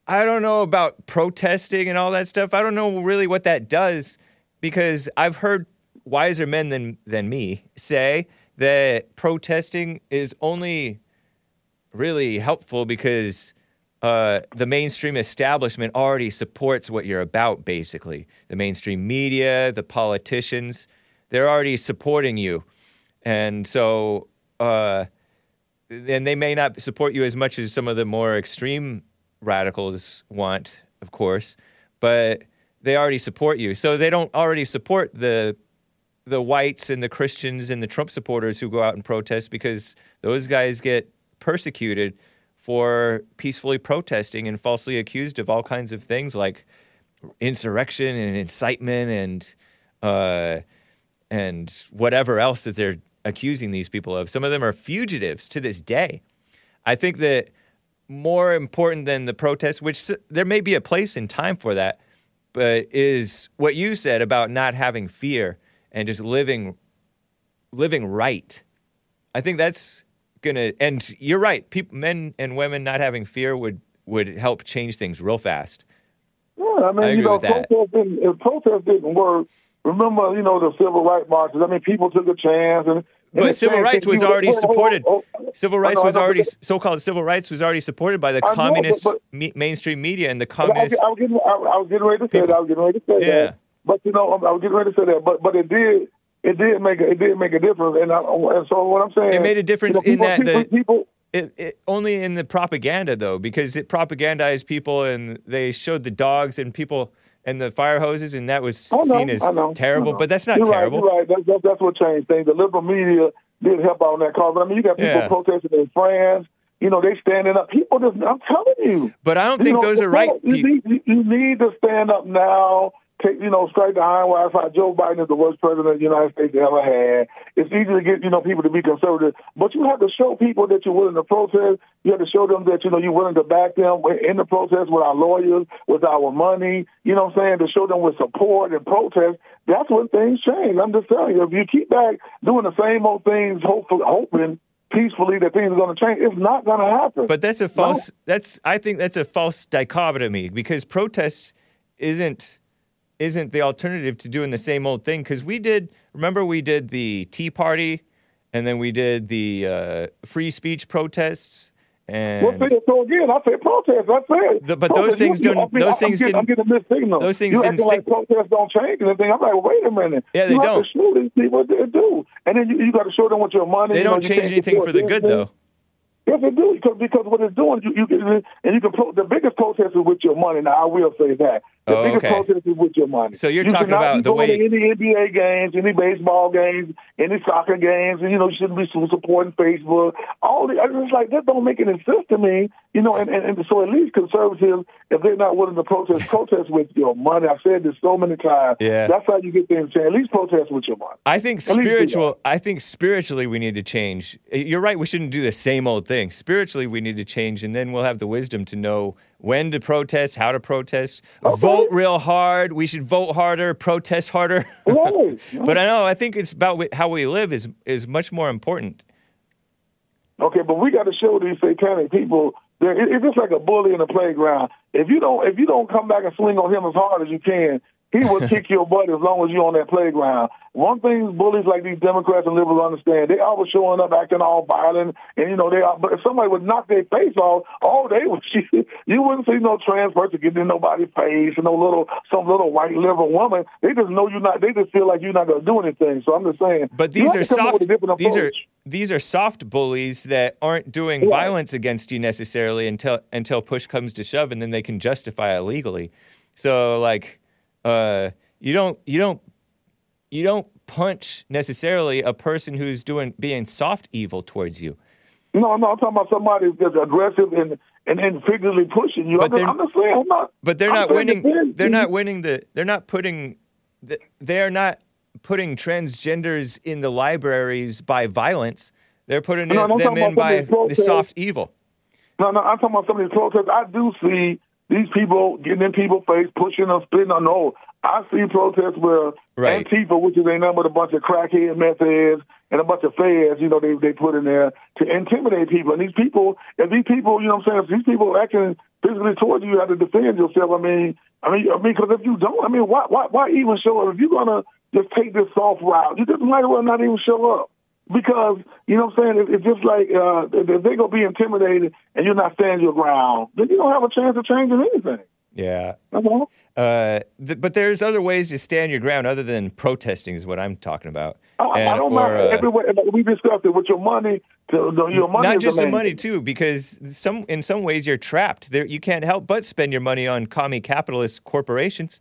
I don't know about protesting and all that stuff. I don't know really what that does because I've heard wiser men than than me say that protesting is only really helpful because uh, the mainstream establishment already supports what you're about, basically. The mainstream media, the politicians, they're already supporting you. And so, uh, and they may not support you as much as some of the more extreme radicals want, of course, but they already support you. So they don't already support the the whites and the Christians and the Trump supporters who go out and protest because those guys get persecuted for peacefully protesting and falsely accused of all kinds of things like insurrection and incitement and uh, and whatever else that they're accusing these people of. Some of them are fugitives to this day. I think that more important than the protest, which there may be a place and time for that, but is what you said about not having fear and just living living right. I think that's gonna and you're right. People, men and women not having fear would would help change things real fast. Yeah, I mean, I you know, protest didn't, if protest didn't work, remember, you know, the civil rights marches. I mean, people took a chance, and But civil rights was already Hold on, hold on, supported. hold on. Civil rights know, was already so-called civil rights was already supported by the I know, but- communist but- me- mainstream media and the But I, communist. I was getting, I, I was getting ready to say People. that. I was getting ready to say Yeah. that. But you know, I was getting ready to say that. But but it did, it did make a, it did make a difference. And, I, and so what I'm saying, It made a difference you know, in that people, the- people It, it, only in the propaganda though, because it propagandized people and they showed the dogs and people and the fire hoses, and that was oh, know, seen as terrible. But that's not you're terrible. Right, you're right. That's, that's, what changed things. The liberal media did help out on that cause. But I mean, you got people Yeah. protesting in France. You know, they standing up. People just, I'm telling you. But I don't You think know, those are right. You need, you need to stand up now. Take, you know, strike the iron wire. Fight. Joe Biden is the worst president the United States ever had. It's easy to get, you know, people to be conservative, but you have to show people that you're willing to protest. You have to show them that, you know, you're willing to back them in the protest with our lawyers, with our money. You know what I'm saying? To show them with support and protest. That's when things change. I'm just telling you, if you keep back doing the same old things, hopefully, hoping peacefully that things are going to change, it's not going to happen. But that's a false. That's I think that's a false dichotomy because protest isn't isn't the alternative to doing the same old thing. Because we did. Remember, we did the Tea Party, and then we did the uh, free speech protests. And Well, see, so again, I said protest. I said, The- but those things didn't- I mean, those I'm things getting, I'm didn't- getting mixed signals. those things you didn't acting like sig- protests don't change anything. I'm like, wait a minute. Yeah, they you don't. Have to show these people what they do, and then you, you got to show them what your money. they you don't change anything for the good, though. Yes, it do because because what it's doing, you you can and you can pro, the biggest protest is with your money. Now I will say that the Oh, biggest okay. protest is with your money. So you're you talking about the way- to any NBA games, any baseball games, any soccer games, and you know you shouldn't be supporting Facebook. All the it's just like that don't make any sense to me. You know, and, and, and so at least conservatives, if they're not willing to protest, protest with your money. I've said this so many times. Yeah. that's how you get things changed. At least protest with your money. I think At spiritual. I think spiritually we need to change. You're right. We shouldn't do the same old thing. Spiritually, we need to change, and then we'll have the wisdom to know when to protest, how to protest, vote real hard. We should vote harder, protest harder. But I know. I think it's about how we live is is much more important. Okay, but we got to show these satanic people. it- It's just like a bully in the playground. If you don't, if you don't come back and swing on him as hard as you can, he will kick your butt as long as you're on that playground. One thing bullies like these Democrats and liberals understand, they always showing up acting all violent, and you know they. Are, but if somebody would knock their face off, oh, they would. You wouldn't see no trans person getting in nobody's face, and no little some little white liberal woman. They just know you're not. They just feel like you're not going to do anything. So I'm just saying. But these are to come up soft. with a different These are these are soft bullies that aren't doing Yeah. violence against you necessarily until until push comes to shove, and then they can justify it legally. So like, uh, you don't you don't you don't punch necessarily a person who's doing being soft evil towards you. No, no, I'm talking about somebody that's aggressive and and, figuratively pushing you. But I'm, just, they're- I'm just saying, I'm not. But they're I'm not winning. defend- They're not winning the. They're not putting. the- They are not putting transgenders in the libraries by violence. They're putting No, it- I'm them in by some of these the soft evil. No, no, I'm talking about some of these protests. I do see these people getting in people's face, pushing them, spitting on. No, I see protests where Right. Antifa, which is a number of a bunch of crackhead meth heads and a bunch of feds, you know, they they put in there to intimidate people. And these people, if these people, you know, what I'm saying, if these people are acting physically towards you, you have to defend yourself. I mean, I mean, I mean, because if you don't, I mean, why, why, why even show up? If you're gonna just take this soft route, you just might as well not even show up. Because you know what I'm saying, it's just like uh, if they're gonna be intimidated and you're not standing your ground, then you don't have a chance of changing anything. Yeah. All. Uh, th- but there's other ways to stand your ground other than protesting is what I'm talking about. I, I don't or, mind uh, everywhere. We discussed it with your money. To, your money not just the money too, because some in some ways you're trapped. There, you can't help but spend your money on commie capitalist corporations.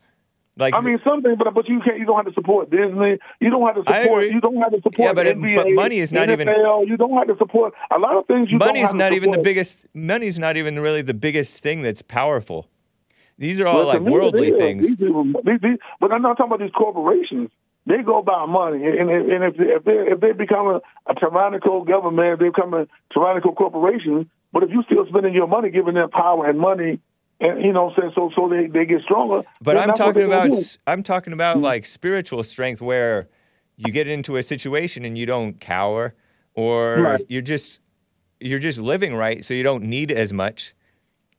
Like I mean, something, but but you can't. You don't have to support Disney. You don't have to support. You don't have to support. Yeah, but it- NBA, but money is not even- NFL. You don't have to support a lot of things. You don't money's not even the biggest. Money's not even really the biggest thing that's powerful. These are all like worldly things. These people, these, these, but I'm not talking about these corporations. They go by money, and, and, if they, if they if they become a, a tyrannical government, they become a tyrannical corporation. But if you still spending your money, giving them power and money, and you know, so so they, they get stronger. But I'm talking about I'm talking about like spiritual strength where you get into a situation and you don't cower or Right. you're just you're just living right so you don't need as much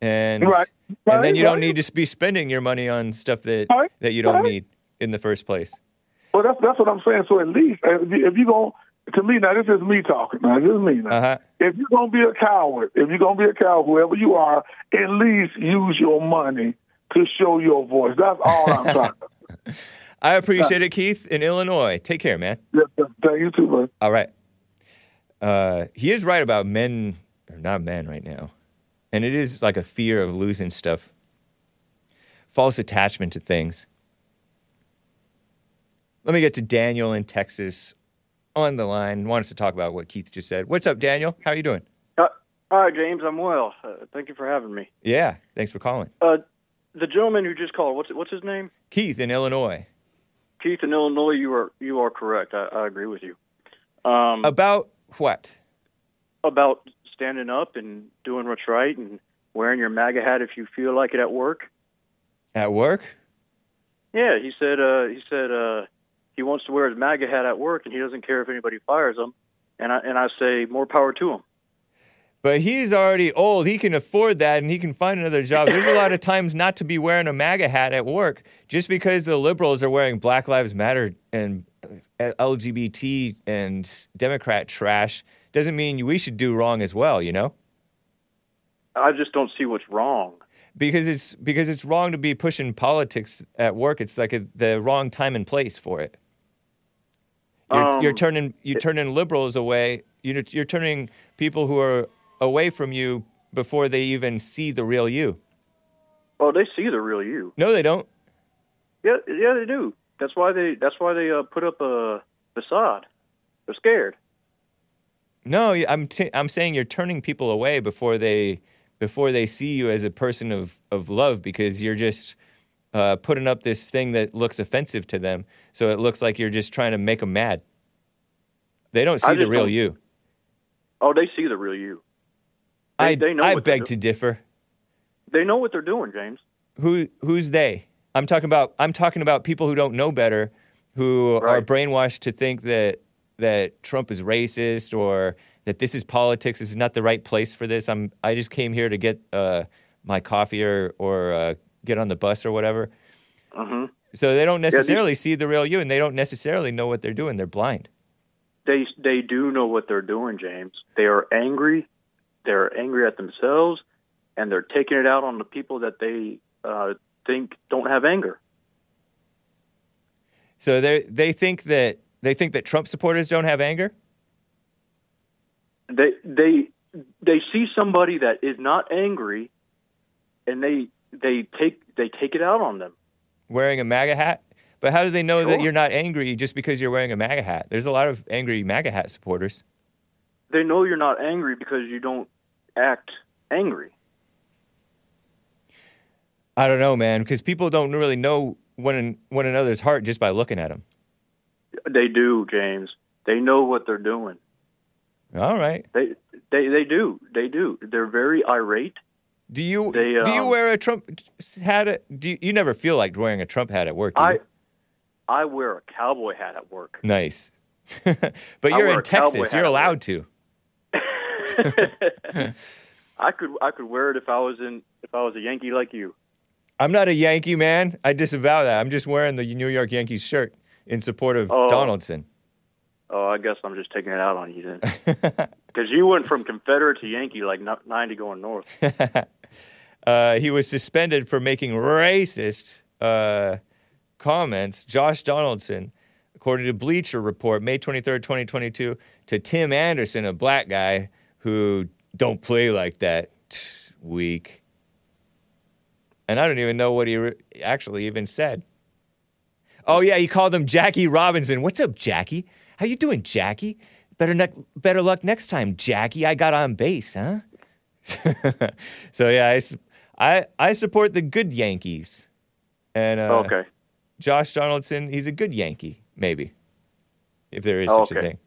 and Right. and then Right, you don't need to be spending your money on stuff that Right, that you don't right. need in the first place. Well, that's that's what I'm saying. So at least if you, if you going to me now, this is me talking. Now this is me now. Uh-huh. If you're gonna be a coward, if you're gonna be a coward, whoever you are, at least use your money to show your voice. That's all I'm trying. to I appreciate it Keith in Illinois. Take care, man. Thank you too, man. All right. Uh, he is right about men, or not men right now. And it is like a fear of losing stuff, false attachment to things. Let me get to Daniel in Texas on the line. Wants to talk about what Keith just said. What's up, Daniel? How are you doing? Uh, hi, James. I'm well. Uh, thank you for having me. Yeah, thanks for calling. Uh, the gentleman who just called, what's what's his name? Keith in Illinois. Keith in Illinois. You are you are correct. I, I agree with you. Um, About what? about standing up and doing what's right and wearing your MAGA hat if you feel like it at work. At work? Yeah, he said. Uh, he said uh, he wants to wear his MAGA hat at work and he doesn't care if anybody fires him. And I and I say more power to him. But he's already old. He can afford that and he can find another job. There's a lot of times not to be wearing a MAGA hat at work just because the liberals are wearing Black Lives Matter and uh, LGBT and Democrat trash doesn't mean we should do wrong as well, you know? I just don't see what's wrong. Because it's because it's wrong to be pushing politics at work. It's like a, the wrong time and place for it. You're, you're Um, turning you're turning liberals away. You're, you're turning people who are away from you before they even see the real you. Oh, they see the real you. No, they don't. Yeah, yeah, they do. That's why they. That's why they uh, put up a facade. They're scared. No, I'm t- I'm saying you're turning people away before they before they see you as a person of of love because you're just uh, putting up this thing that looks offensive to them. So it looks like you're just trying to make them mad. They don't see the real you. Oh, they see the real you. They, I they know I beg to differ. They know what they're doing, James. Who who's they? I'm talking about I'm talking about people who don't know better, who are brainwashed to think that that Trump is racist or that this is politics. This is not the right place for this. I'm I just came here to get uh, my coffee or or uh, get on the bus or whatever. hmm So they don't necessarily see the real you, and they don't necessarily know what they're doing. They're blind. They they do know what they're doing, James. They are angry. They're angry at themselves, and they're taking it out on the people that they uh, think don't have anger. So they they think that they think that Trump supporters don't have anger. They they they see somebody that is not angry, and they they take they take it out on them. wearing a MAGA hat. But how do they know that you're not angry just because you're wearing a MAGA hat? There's a lot of angry MAGA hat supporters. They know you're not angry because you don't act angry. I don't know, man, because people don't really know one one another's heart just by looking at them. They do, James. They know what they're doing. All right. They they they do. They do. They're very irate. Do you They, do you um, wear a Trump hat? At, do you, you never feel like wearing a Trump hat at work? Do you? I I wear a cowboy hat at work. nice. but I you're in Texas. You're allowed to. I could I could wear it if I was in if I was a Yankee like you. I'm not a Yankee man. I disavow that. I'm just wearing the New York Yankees shirt in support of Oh. Donaldson. Oh, I guess I'm just taking it out on you then. Because you went from Confederate to Yankee like 90 going north. uh, he was suspended for making racist uh, comments. Josh Donaldson, according to Bleacher Report, May 23rd, 2022, to Tim Anderson, a black guy who don't play like that. Weak. And I don't even know what he re- actually even said. Oh yeah, he called him Jackie Robinson. What's up, Jackie? How you doing, Jackie? Better ne- better luck next time, Jackie. I got on base, huh? so yeah, I I support the good Yankees, and uh, okay. Josh Donaldson, he's a good Yankee, maybe, if there is Oh, such a okay.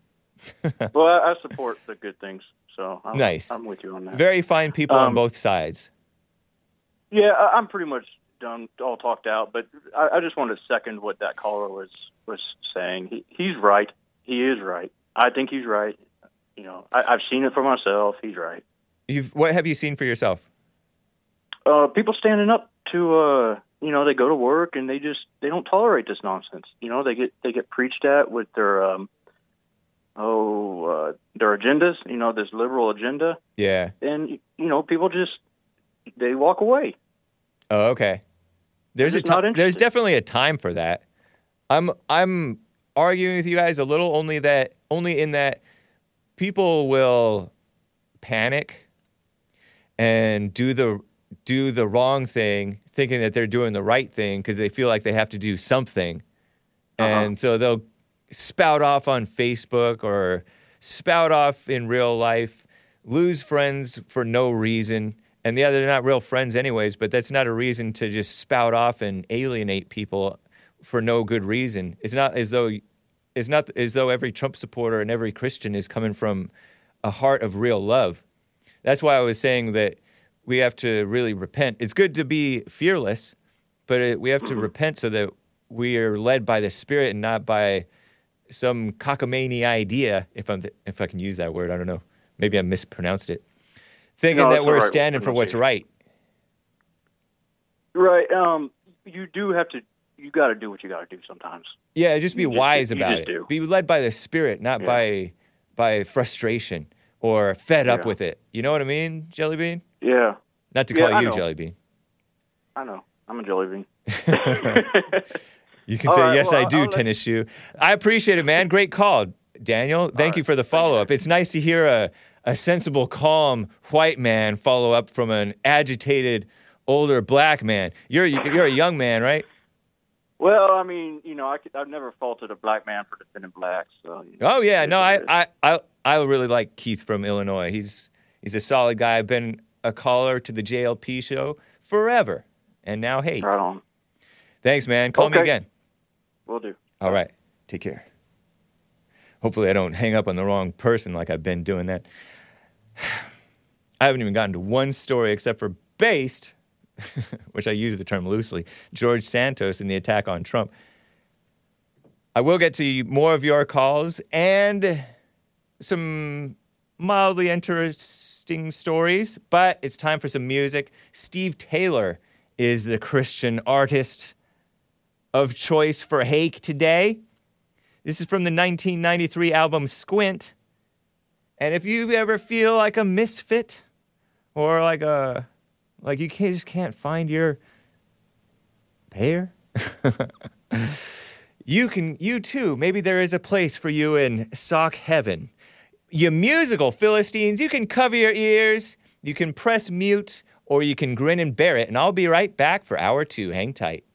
thing. Well, I, I support the good things. So I'm, Nice. I'm with you on that. Very fine people on Um, both sides. Yeah, I, I'm pretty much done, all talked out. But I, I just wanted to second what that caller was was saying. He, he's right. He is right. I think he's right. You know, I, I've seen it for myself. He's right. You've what have you seen for yourself? Uh, people standing up to, uh, you know, they go to work and they just they don't tolerate this nonsense. You know, they get they get preached at with their um, oh uh, their agendas. You know, this liberal agenda, Yeah. and you know, people just they walk away. Oh, okay. There's a ti- there's definitely a time for that. I'm I'm arguing with you guys a little only that only in that people will panic and do the do the wrong thing thinking that they're doing the right thing because they feel like they have to do something. Uh-huh. And so they'll spout off on Facebook or spout off in real life, lose friends for no reason. And yeah, they're not real friends anyways, but that's not a reason to just spout off and alienate people for no good reason. It's not as though it's not as though every Trump supporter and every Christian is coming from a heart of real love. That's why I was saying that we have to really repent. It's good to be fearless, but it, we have to repent so that we are led by the Spirit and not by some cockamamie idea. If I'm if I can use that word, I don't know. Maybe I mispronounced it. Thinking No, that we're right standing for what's right. Right. Um. You do have to. You got to do what you got to do sometimes. Yeah, just be You just- wise you about just it. do. Be led by the Spirit, not Yeah. by by frustration or fed up Yeah. with it. You know what I mean, Jelly Bean? Yeah. Not to call I you. Jelly Bean. I know. I'm a jelly bean. You can All say, right, yes, well, I do, I'll tennis shoe. I appreciate it, man. Great call, Daniel. Thank you for the follow up. It's nice to hear a, a sensible, calm white man follow up from an agitated, older black man. You're you're a young man, right? Well, I mean, you know, I I've never faulted a black man for defending blacks. So, you know, Oh yeah, no, I, what it is. I I I really like Keith from Illinois. He's he's a solid guy. I've been a caller to the JLP show forever, and now hey, right on. thanks, man. Call me again. We'll do. All right, take care. Hopefully, I don't hang up on the wrong person like I've been doing that. I haven't even gotten to one story except for based, which I use the term loosely, George Santos in the attack on Trump. I will get to more of your calls and some mildly interesting stories, but it's time for some music. Steve Taylor is the Christian artist of choice for Hake today. This is from the 1993 album Squint. And if you ever feel like a misfit or like a like you can't, just can't find your pair, you can you too. Maybe there is a place for you in sock heaven. You musical Philistines, you can cover your ears, you can press mute, or you can grin and bear it. And I'll be right back for hour two. Hang tight.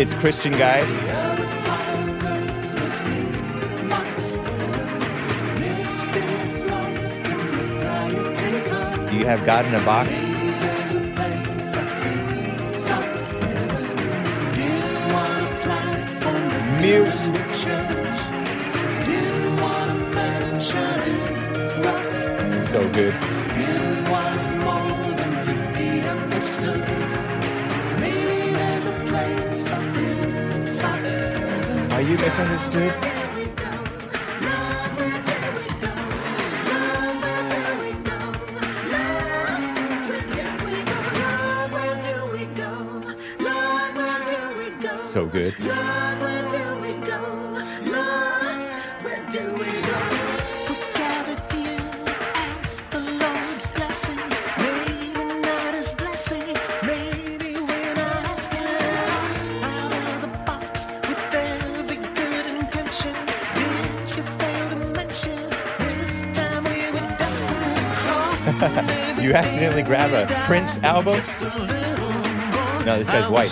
Quiet Christian guys. Do you have God in a box? Mute. So good. Misunderstood? accidentally grab a Prince album? No, this guy's white.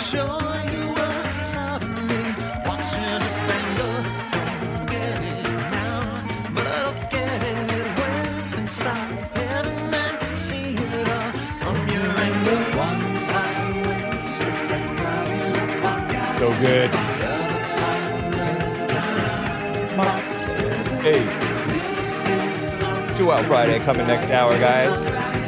So good. Hey. Two Out Friday coming next hour, guys.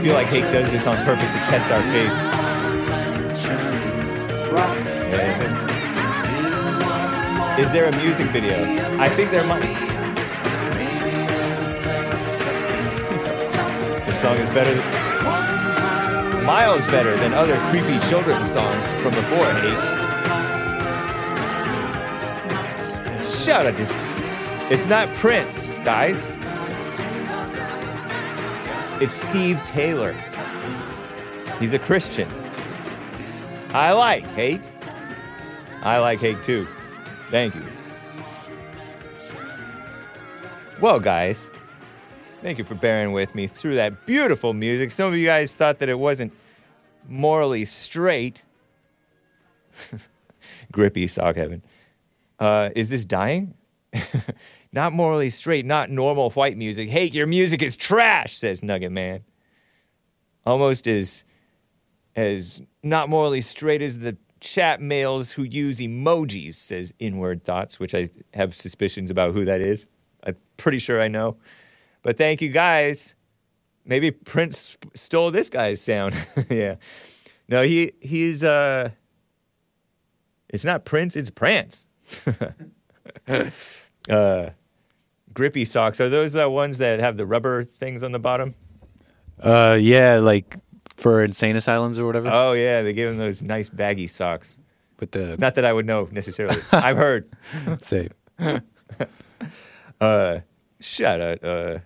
Feel like Hake does this on purpose to test our faith. Yeah. Is there a music video? I think there might. Be this song is better than, miles better than other creepy children's songs from before, Hake. Shout out this. It's not Prince, guys. It's Steve Taylor. He's a Christian. I like Hake. I like Hake too. Thank you. Well, guys, thank you for bearing with me through that beautiful music. Some of you guys thought that it wasn't morally straight. Grippy sock heaven. Uh, is this dying? not morally straight, not normal white music. Hey, your music is trash, says Nugget Man. Almost as as not morally straight as the chat males who use emojis, says Inward Thoughts, which I have suspicions about who that is. I'm pretty sure I know. But thank you guys. Maybe Prince stole this guy's sound. yeah. No, he he's uh it's not Prince, it's Prance. uh grippy socks. Are those the ones that have the rubber things on the bottom? Uh, yeah, like for insane asylums or whatever. Oh yeah, they give them those nice baggy socks. But the Not that I would know necessarily. I've heard. say, Uh, shout out uh,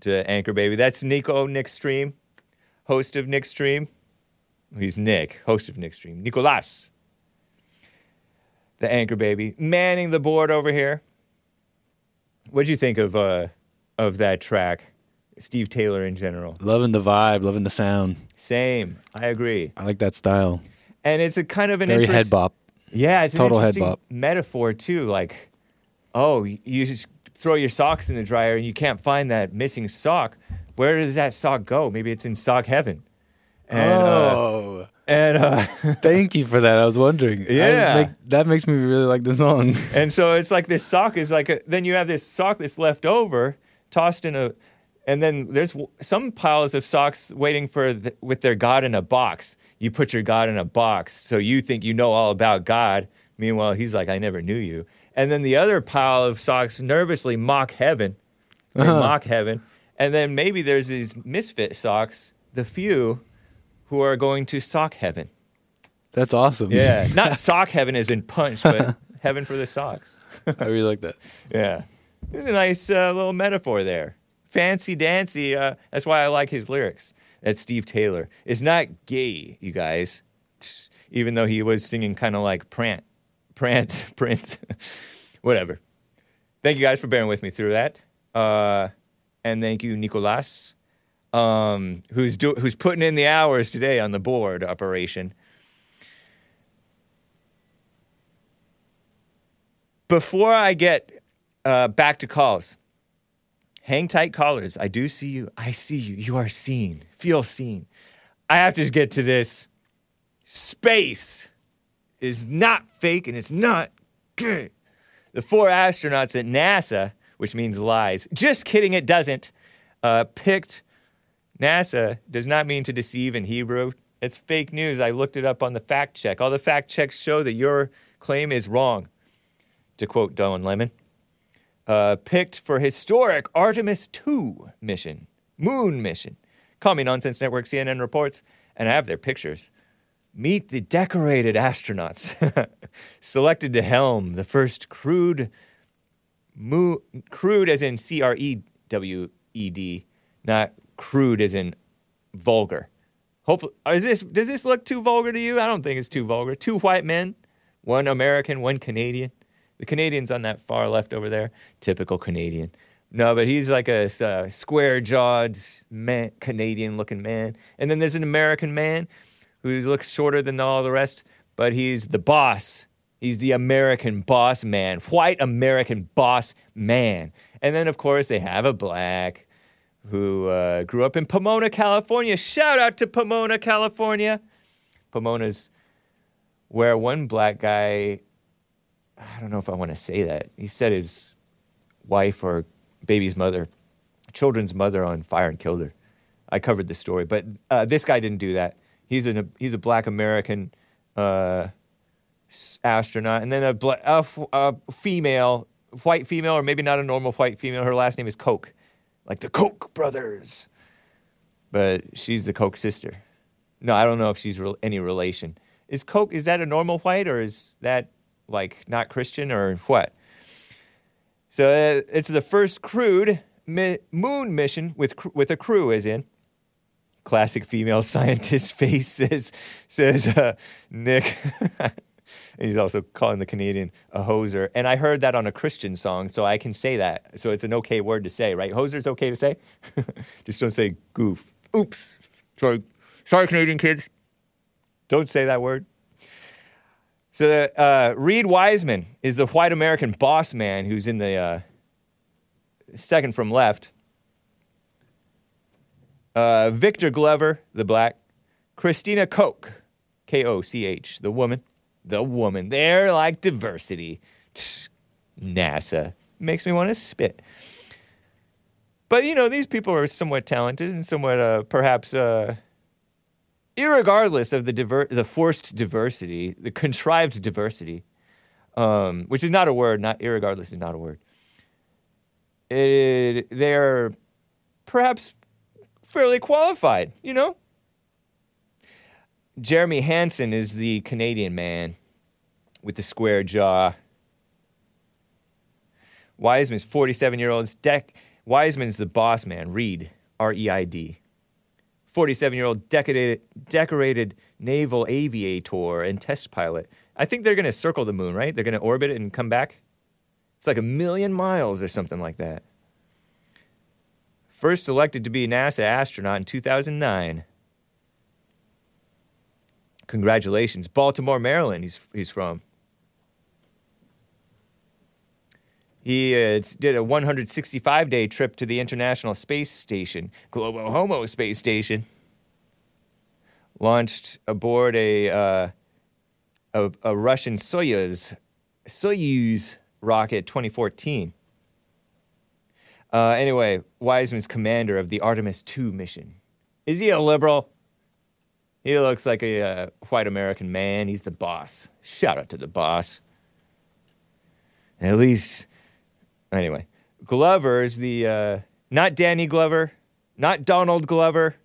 to Anchor Baby. That's Nico Nick Stream, host of Nick Stream. He's Nick, host of Nick Stream. Nicolas, the Anchor Baby, manning the board over here. What'd you think of uh, of that track, Steve Taylor in general? loving the vibe, loving the sound. Same, I agree. I like that style. And it's a kind of an Very interest- head bop. Yeah, it's Total head bop. metaphor too. Like, oh, you just throw your socks in the dryer and you can't find that missing sock. Where does that sock go? Maybe it's in sock heaven. And, uh, oh, and uh, thank you for that. I was wondering. Yeah. make- that makes me really like the song. and so it's like this sock is like a, then you have this sock that's left over, tossed in a, and then there's w- some piles of socks waiting for the, with their God in a box. You put your God in a box, so you think you know all about God. Meanwhile, he's like, I never knew you. And then the other pile of socks nervously mock heaven, Uh-huh. mock heaven. And then maybe there's these misfit socks, the few who are going to sock heaven. That's awesome. Yeah, not sock heaven as in punch, but heaven for the socks. I really like that. Yeah, it's a nice uh, little metaphor there. Fancy dancy. Uh, that's why I like his lyrics. That Steve Taylor is not gay, you guys. Even though he was singing kind of like Prant, Prance, Prince, whatever. Thank you guys for bearing with me through that, uh, and thank you, Nicolas, um, who's do- who's putting in the hours today on the board operation. Before I get uh, back to calls, hang tight, callers. I do see you. I see you. You are seen. Feel seen. I have to get to this. Space is not fake and it's not good. The four astronauts at NASA, which means lies. Just kidding, it doesn't. Uh, picked NASA does not mean to deceive in Hebrew. It's fake news. I looked it up on the fact check. All the fact checks show that your claim is wrong to quote Don Lemon, uh, picked for historic Artemis 2 mission, moon mission. Call me Nonsense Network, CNN reports, and I have their pictures. Meet the decorated astronauts selected to helm the first crewed, mo- crude as in C R E W E D, not crude in vulgar. Hopefully, is this does this look too vulgar to you? I don't think it's too vulgar. Two white men, one American, one Canadian. The Canadian's on that far left over there. Typical Canadian. No, but he's like a, uh, square-jawed man, Canadian-looking man. And then there's an American man who looks shorter than all the rest, but he's the boss. He's the American boss man, white American boss man. And then, of course, they have a black who uh, grew up in Pomona, California. Shout out to Pomona, California. Pomona's where one black guy, I don't know if I want to say that, he set his wife or baby's mother, children's mother on fire and killed her. I covered the story, but uh, this guy didn't do that. He's an he's a black American uh, astronaut, and then a, a, f- a female, white female, or maybe not a normal white female. Her last name is Koch, like the Koch brothers, but she's the Koch sister. No, I don't know if she's re- any relation. Is Koch is that a normal white or is that like not Christian or what? So uh, it's the first crewed mi- moon mission with cr- with a crew, as in classic female scientist face says says uh, Nick. and he's also calling the Canadian a hoser. And I heard that on a Christian song, so I can say that. So it's an okay word to say, right? Hoser's okay to say. Just don't say goof. Oops. Sorry, sorry, Canadian kids. Don't say that word. So uh, Reid Wiseman is the white American boss man who's in the uh, second from left. Uh, Victor Glover, the black. Christina Koch, K O C H, the woman. The woman. They're like diversity. NASA. Makes me want to spit. But, you know, these people are somewhat talented and somewhat uh, perhaps, uh, irregardless of the, diver- the forced diversity, the contrived diversity, um, which is not a word, not irregardless is not a word. It, they're perhaps fairly qualified, you know? Jeremy Hansen is the Canadian man with the square jaw. Wiseman's 47 year old. Dec- Wiseman's the boss man, Reid, R E I D. 47 year old decorated, decorated naval aviator and test pilot. I think they're going to circle the moon, right? They're going to orbit it and come back. It's like a million miles or something like that. First selected to be a NASA astronaut in 2009. Congratulations. Baltimore, Maryland, he's, he's from. He uh, did a 165 day trip to the International Space Station, Globo Homo Space Station. Launched aboard a, uh, a, a Russian Soyuz, Soyuz rocket 2014. Uh, anyway, Wiseman's commander of the Artemis 2 mission. Is he a liberal? He looks like a uh, white American man. He's the boss. Shout out to the boss. At least, anyway, Glover is the, uh, not Danny Glover, not Donald Glover.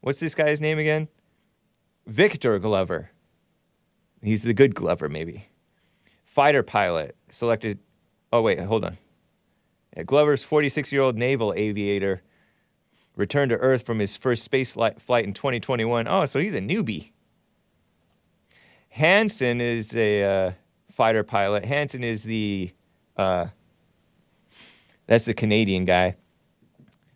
What's this guy's name again? Victor Glover. He's the good Glover, maybe. Fighter pilot selected. Oh, wait, hold on. Yeah, Glover's 46 year old naval aviator returned to Earth from his first space flight in 2021. Oh, so he's a newbie. Hansen is a uh, fighter pilot. Hansen is the uh, that's the Canadian guy.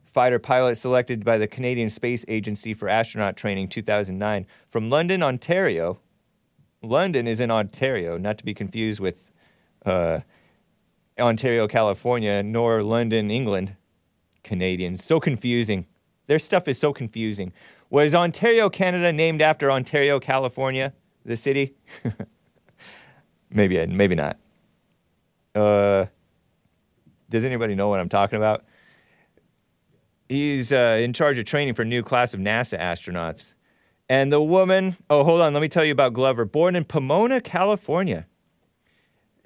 Fighter pilot selected by the Canadian Space Agency for astronaut training 2009 from London, Ontario. London is in Ontario, not to be confused with uh, Ontario, California, nor London, England. Canadians. So confusing. Their stuff is so confusing. Was Ontario, Canada named after Ontario, California, the city? maybe, maybe not. Uh, does anybody know what I'm talking about? He's uh, in charge of training for a new class of NASA astronauts. And the woman, oh, hold on, let me tell you about Glover. Born in Pomona, California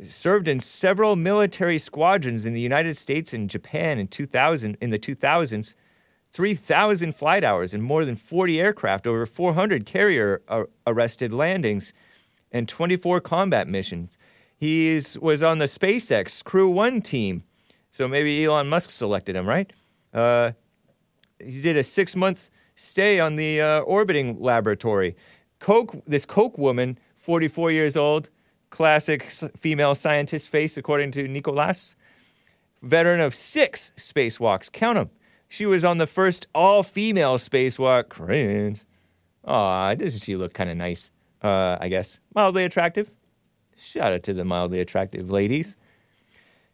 served in several military squadrons in the United States and Japan in 2000 in the 2000s 3,000 flight hours and more than 40 aircraft over 400 carrier uh, arrested landings and 24 combat missions he was on the SpaceX Crew 1 team so maybe Elon Musk selected him right uh, he did a 6 month stay on the uh, orbiting laboratory Koch this Koch woman 44 years old classic female scientist face, according to Nicolas. Veteran of six spacewalks. Count them. She was on the first all female spacewalk. Cringe. Aw, doesn't she look kind of nice? Uh, I guess. Mildly attractive. Shout out to the mildly attractive ladies.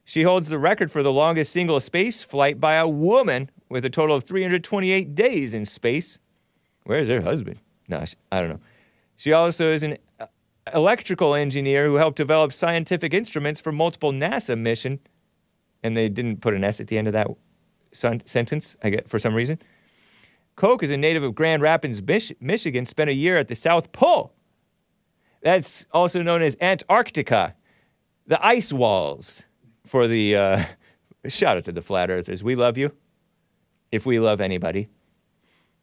She holds the record for the longest single space flight by a woman with a total of 328 days in space. Where's her husband? No, I don't know. She also is an uh, electrical engineer who helped develop scientific instruments for multiple NASA mission. And they didn't put an S at the end of that sen- sentence, I get for some reason. Koch is a native of Grand Rapids, Mich- Michigan, spent a year at the South Pole. That's also known as Antarctica, the ice walls for the. Uh, shout out to the flat earthers. We love you, if we love anybody.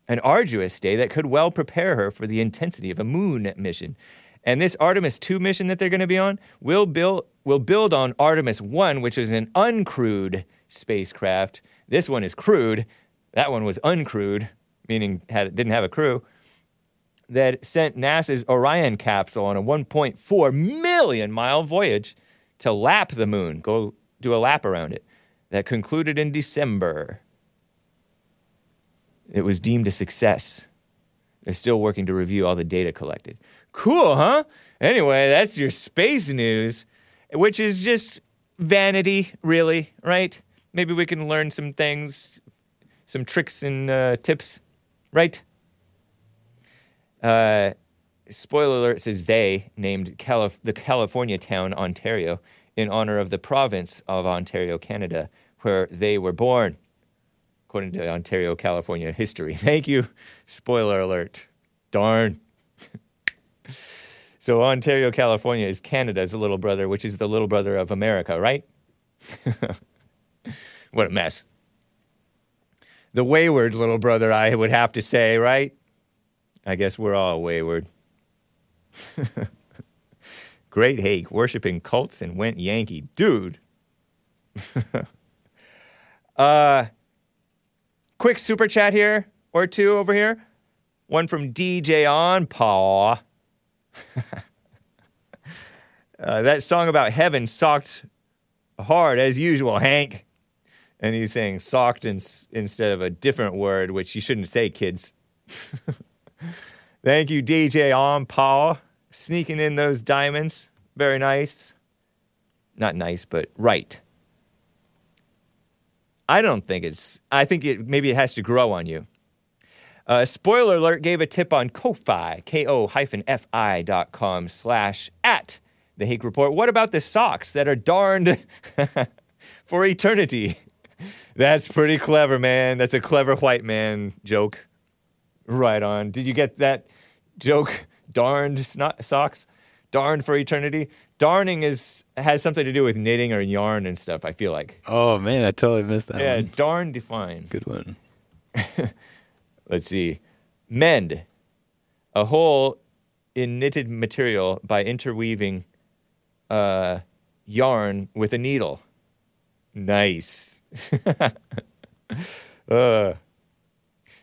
An arduous day that could well prepare her for the intensity of a moon mission. And this Artemis 2 mission that they're going to be on will build, will build on Artemis 1, which is an uncrewed spacecraft. This one is crewed. That one was uncrewed, meaning had, didn't have a crew that sent NASA's Orion capsule on a 1.4 million mile voyage to lap the moon, go do a lap around it, that concluded in December. It was deemed a success. They're still working to review all the data collected. Cool, huh? Anyway, that's your space news, which is just vanity, really, right? Maybe we can learn some things, some tricks and uh, tips, right? Uh, spoiler alert says they named Calif- the California town Ontario in honor of the province of Ontario, Canada, where they were born, according to Ontario, California history. Thank you. Spoiler alert. Darn. so, Ontario, California is Canada's little brother, which is the little brother of America, right? what a mess. The wayward little brother, I would have to say, right? I guess we're all wayward. Great Hake, worshiping cults and went Yankee. Dude. uh, quick super chat here or two over here. One from DJ On Paw. uh, that song about heaven sucked hard as usual, Hank. And he's saying socked in, instead of a different word, which you shouldn't say, kids. Thank you, DJ On Paw, sneaking in those diamonds. Very nice. Not nice, but right. I don't think it's. I think it maybe it has to grow on you. Uh, spoiler alert gave a tip on Ko-Fi, ko-fi dot com slash at the Hake Report. What about the socks that are darned for eternity? That's pretty clever, man. That's a clever white man joke. Right on. Did you get that joke? Darned snot- socks? Darned for eternity? Darning is has something to do with knitting or yarn and stuff, I feel like. Oh man, I totally missed that. Yeah, one. darn define. Good one. Let's see. Mend. A hole in knitted material by interweaving uh, yarn with a needle. Nice. uh,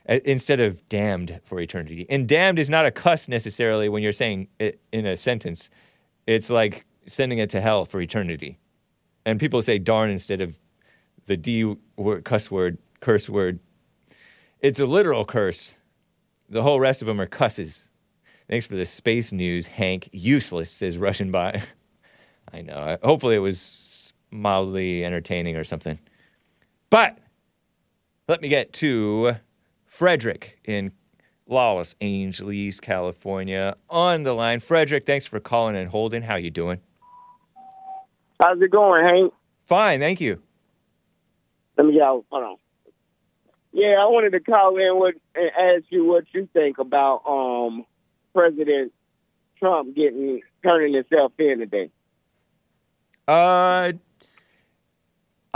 instead of damned for eternity. And damned is not a cuss necessarily when you're saying it in a sentence. It's like sending it to hell for eternity. And people say darn instead of the D word, cuss word, curse word. It's a literal curse. The whole rest of them are cusses. Thanks for the space news, Hank. Useless, says Russian by. I know. Hopefully it was mildly entertaining or something. But let me get to Frederick in Los Angeles, California, on the line. Frederick, thanks for calling and holding. How you doing? How's it going, Hank? Fine, thank you. Let me get out. Hold on. Yeah, I wanted to call in with, and ask you what you think about um President Trump getting turning himself in today. Uh,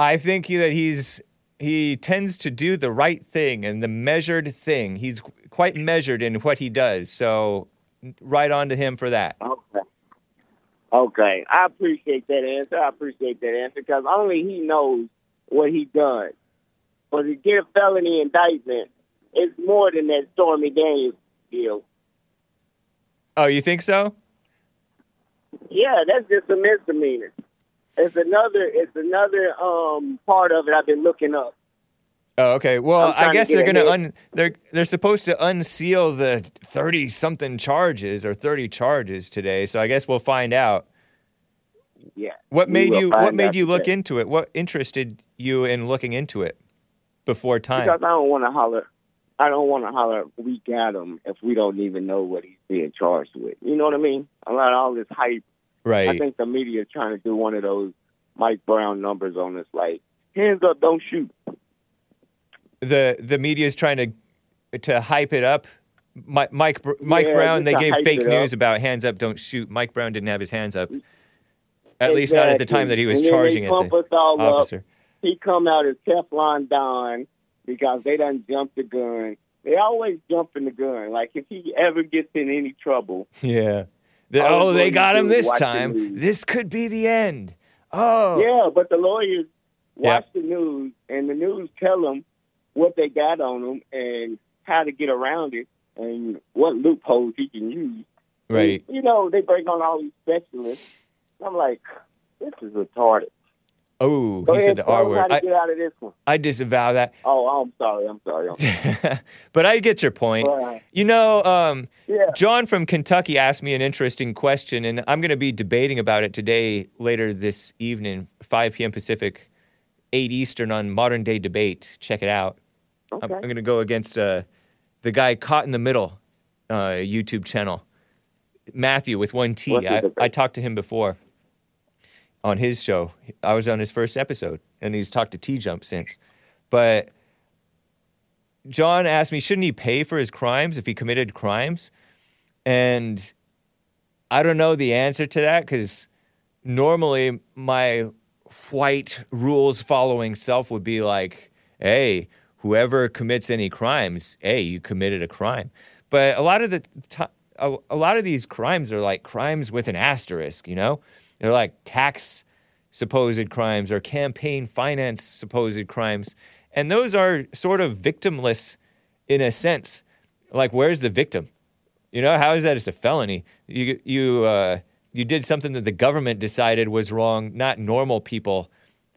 I think he- that he's he tends to do the right thing and the measured thing. He's quite measured in what he does. So, right on to him for that. Okay. Okay, I appreciate that answer. I appreciate that answer because only he knows what he done. But to get a felony indictment, it's more than that Stormy Daniels deal. Oh, you think so? Yeah, that's just a misdemeanor. It's another. It's another um part of it. I've been looking up. Oh, okay. Well, to guess they're gonna un they're they're supposed to unseal the thirty something charges or thirty charges today. So I guess we'll find out. Yeah. What made you What made you look today. into it? What interested you in looking into it? before time. Because I don't want to holler. I don't want to holler. We got him if we don't even know what he's being charged with. You know what I mean? A lot of all this hype. Right. I think the media is trying to do one of those Mike Brown numbers on us, like hands up, don't shoot. the the media is trying to to hype it up. Mike Mike, Mike Yeah, Brown. They gave fake news up. about hands up, don't shoot. Mike Brown didn't have his hands up. At least not at the time that he was And charging at the all up. officer. He come out as Teflon Don because they done jumped the gun. They always jumping the gun. Like if he ever gets in any trouble, Yeah. The- oh, they got him this time. news. This could be the end. Oh. yeah. But the lawyers watch the news, and the news tell them what they got on him and how to get around it and what loopholes he can use. Right. You know, they bring on all these specialists. I'm like, this is retarded. Oh, Go he ahead, said the R word. I, get out of this one. I disavow that. Oh, I'm sorry. I'm sorry. I'm sorry. but I get your point. Right. You know, um, Yeah. John from Kentucky asked me an interesting question, and I'm going to be debating about it today, later this evening, 5 p.m. Pacific, 8 Eastern on Modern Day Debate. Check it out. I'm, Okay. I'm going to go against uh, the guy Caught in the Middle uh, YouTube channel, Mathew with one T. I? I talked to him before on his show. I was on his first episode, and he's talked to T Jump since. But John asked me, shouldn't he pay for his crimes if he committed crimes? And I don't know the answer to that because normally my white rules following self would be like, hey, whoever commits any crimes, hey, you committed a crime. But a lot of the a lot of these crimes are like crimes with an asterisk, you know? They're like tax supposed crimes or campaign finance supposed crimes. And those are sort of victimless in a sense. Like, where's the victim? You know, how is that? It's a felony. You you uh, you did something that the government decided was wrong, not normal people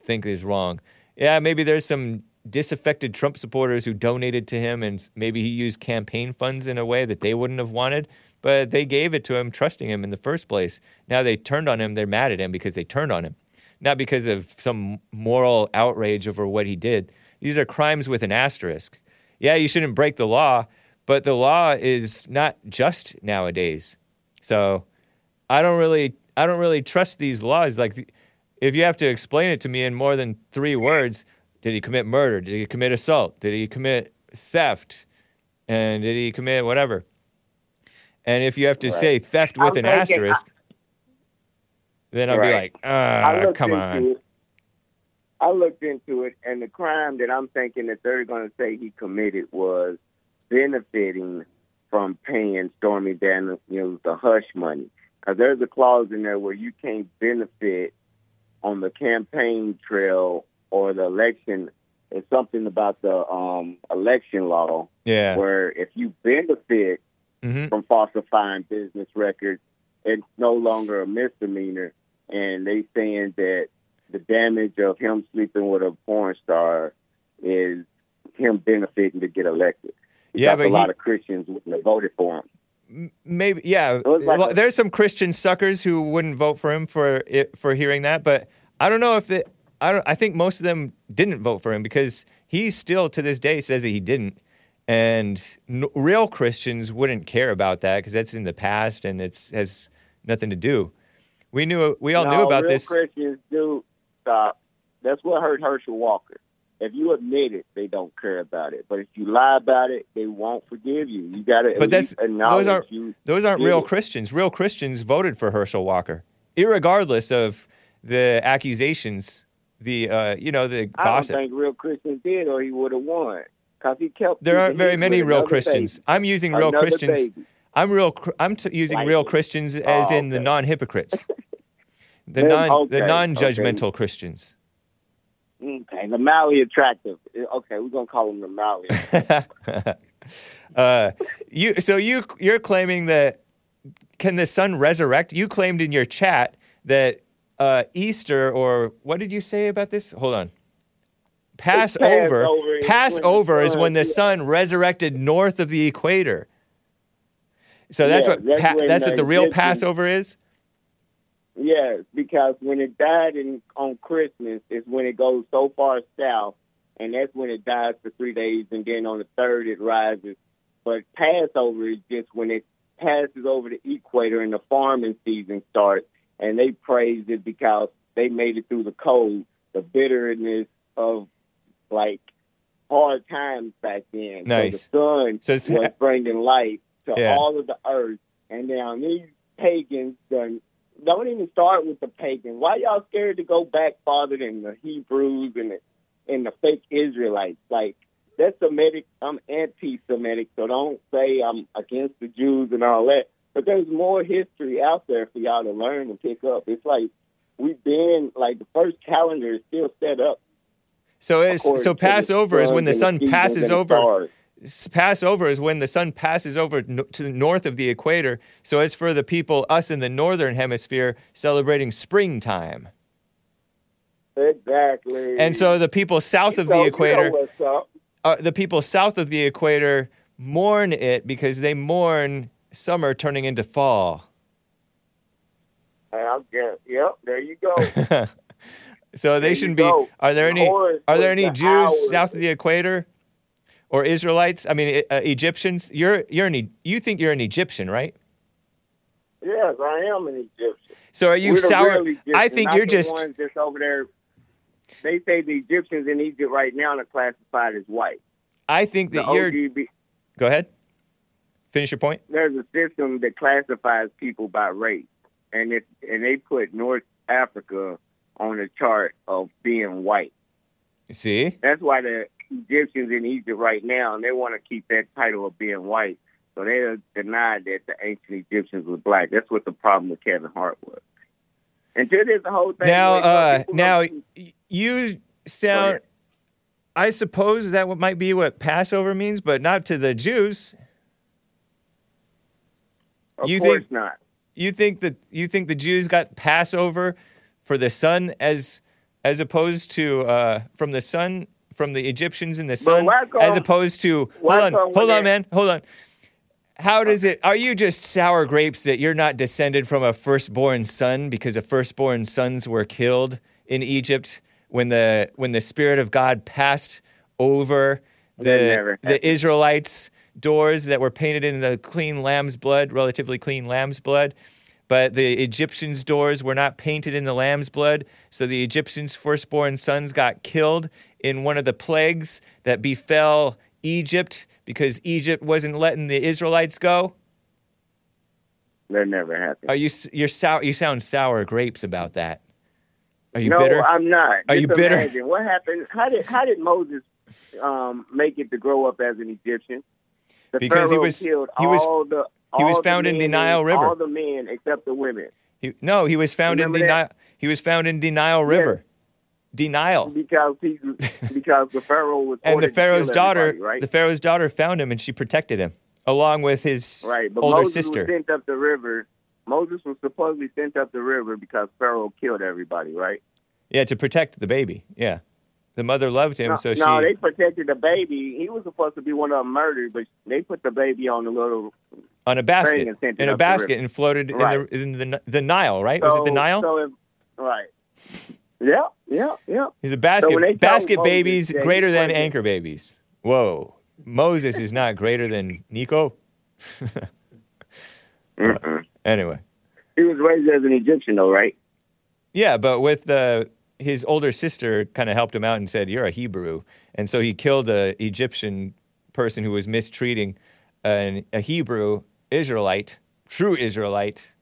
think is wrong. Yeah, maybe there's some disaffected Trump supporters who donated to him, and maybe he used campaign funds in a way that they wouldn't have wanted, but they gave it to him, trusting him in the first place. Now they turned on him. They're mad at him because they turned on him, not because of some moral outrage over what he did. These are crimes with an asterisk. Yeah, you shouldn't break the law, but the law is not just nowadays. So I don't really I don't really trust these laws. Like if you have to explain it to me in more than three words, did he commit murder? Did he commit assault? Did he commit theft? And did he commit whatever? And if you have to Right. say theft with I'm an asterisk, then I'll be like, ah, come on. It. I looked into it, and the crime that I'm thinking that they're going to say he committed was benefiting from paying Stormy Daniels the hush money. Because there's a clause in there where you can't benefit on the campaign trail or the election. It's something about the um, election law Yeah. where if you benefit Mhm. from falsifying business records, it's no longer a misdemeanor. And they saying that the damage of him sleeping with a porn star is him benefiting to get elected. Yeah, but a lot he- of Christians wouldn't have voted for him. maybe yeah like Well, a- there's some christian suckers who wouldn't vote for him for it, for hearing that but i don't know if the I, don't, I think most of them didn't vote for him because he still to this day says that he didn't and n- real christians wouldn't care about that because that's in the past and it's has nothing to do we knew we all knew No, about real this Christians do stop. That's what hurt Herschel Walker. If you admit it, they don't care about it. But if you lie about it, they won't forgive you. You got to but that's those aren't you. those aren't real it. Christians. Real Christians voted for Herschel Walker, irregardless of the accusations, the uh, you know the I don't think real Christians did, or he would have won. Because he kept. There aren't very many real Christians. baby. I'm using real Another Christians. baby. I'm real. I'm t- using real. Christians as Oh, in the non-hypocrites, the Then, non the okay, non-judgmental Christians. Okay, the Maui attractive. Okay, we're gonna call him the Maui. uh, you so you you're claiming that can the sun resurrect? You claimed in your chat that uh, Easter or what did you say about this? Hold on. Passover. Passover is Passover when the is when the sun- resurrected north of the equator. So that's Yeah, what that's pa- that's what the the real Passover is. Yes, because when it died in, on Christmas is when it goes so far south and that's when it dies for three days, and then on the third it rises. But Passover is just when it passes over the equator and the farming season starts, and they praise it because they made it through the cold, the bitterness of like hard times back then. Nice. So the sun So was bringing life to Yeah. all of the earth, and now these pagans done. Don't even start with the pagans. Why y'all scared to go back farther than the Hebrews and the and the fake Israelites? Like that's Semitic. I'm anti-Semitic, so don't say I'm against the Jews and all that. But there's more history out there for y'all to learn and pick up. It's like we've been like the first calendar is still set up. So it's so Passover is when the sun and the seasons passes over. Passover is when the sun passes over no- to the north of the equator. So it's for the people, us in the northern hemisphere, celebrating springtime. Exactly. And so the people south of the equator, uh, the people south of the equator mourn it because they mourn summer turning into fall. I guess. Yep. There you go. so they There shouldn't be. Are there any? Are there any the Jews hour. south of the equator, or Israelites? I mean, uh, Egyptians. You're you're an you think you're an Egyptian, right? yes, I am an Egyptian. So are you We're the sour? I think not you're the just. ones that's over there. They say the Egyptians in Egypt right now are classified as white. I think The that you're. OGB, Go ahead. Finish your point. there's a system that classifies people by race, and it and they put North Africa on the chart of being white. See, That's why the Egyptians in Egypt right now, and they want to keep that title of being white. So they denied that the ancient Egyptians were black. That's what the problem with Kevin Hart was. Until this whole thing. now, up, uh, now y- you sound. I suppose that what might be what Passover means, but not to the Jews. of you course think- not. You think that you think the Jews got Passover for the sun as as opposed to uh, from the sun from the Egyptians in the sun as opposed to hold on come hold on man hold on. How does it? Are you just sour grapes that you're not descended from a firstborn son because the firstborn sons were killed in Egypt when the when the spirit of God passed over the the Israelites' doors that were painted in the clean lamb's blood, relatively clean lamb's blood. But the Egyptians' doors were not painted in the lamb's blood. So the Egyptians' firstborn sons got killed in one of the plagues that befell Egypt because Egypt wasn't letting the Israelites go. That never happened. Are you you're sour? You sound sour grapes about that. Are you no, bitter? I'm not. Are you bitter? Imagine what happened. How did how did Moses um, make it to grow up as an Egyptian? The Because he was- killed he was- all the he was all the found in the Nile River. All the men except the women. He- no, he was found in denial. He was found in denial river. Denial. Because he because the Pharaoh was and the Pharaoh's daughter, right? the Pharaoh's daughter found him and she protected him, along with his right, but older Moses sister. was sent up the river. Moses was supposedly sent up the river because Pharaoh killed everybody, right? Yeah, to protect the baby. Yeah, the mother loved him, no, so no, she. they protected the baby. He was supposed to be one of them murdered, but they put the baby on a little on a basket, thing and sent in a basket, and floated Right. in the in the the Nile. Right? Was it the Nile? So if, right. Yeah, yeah, yeah. He's a basket. told basket Moses babies greater than anchor babies. Whoa, Moses is not greater than Nico. anyway. He was raised as an Egyptian, though, right? Yeah, but with the his older sister kind of helped him out and said, "You're a Hebrew," and so he killed a Egyptian person who was mistreating an, a Hebrew Israelite, true Israelite,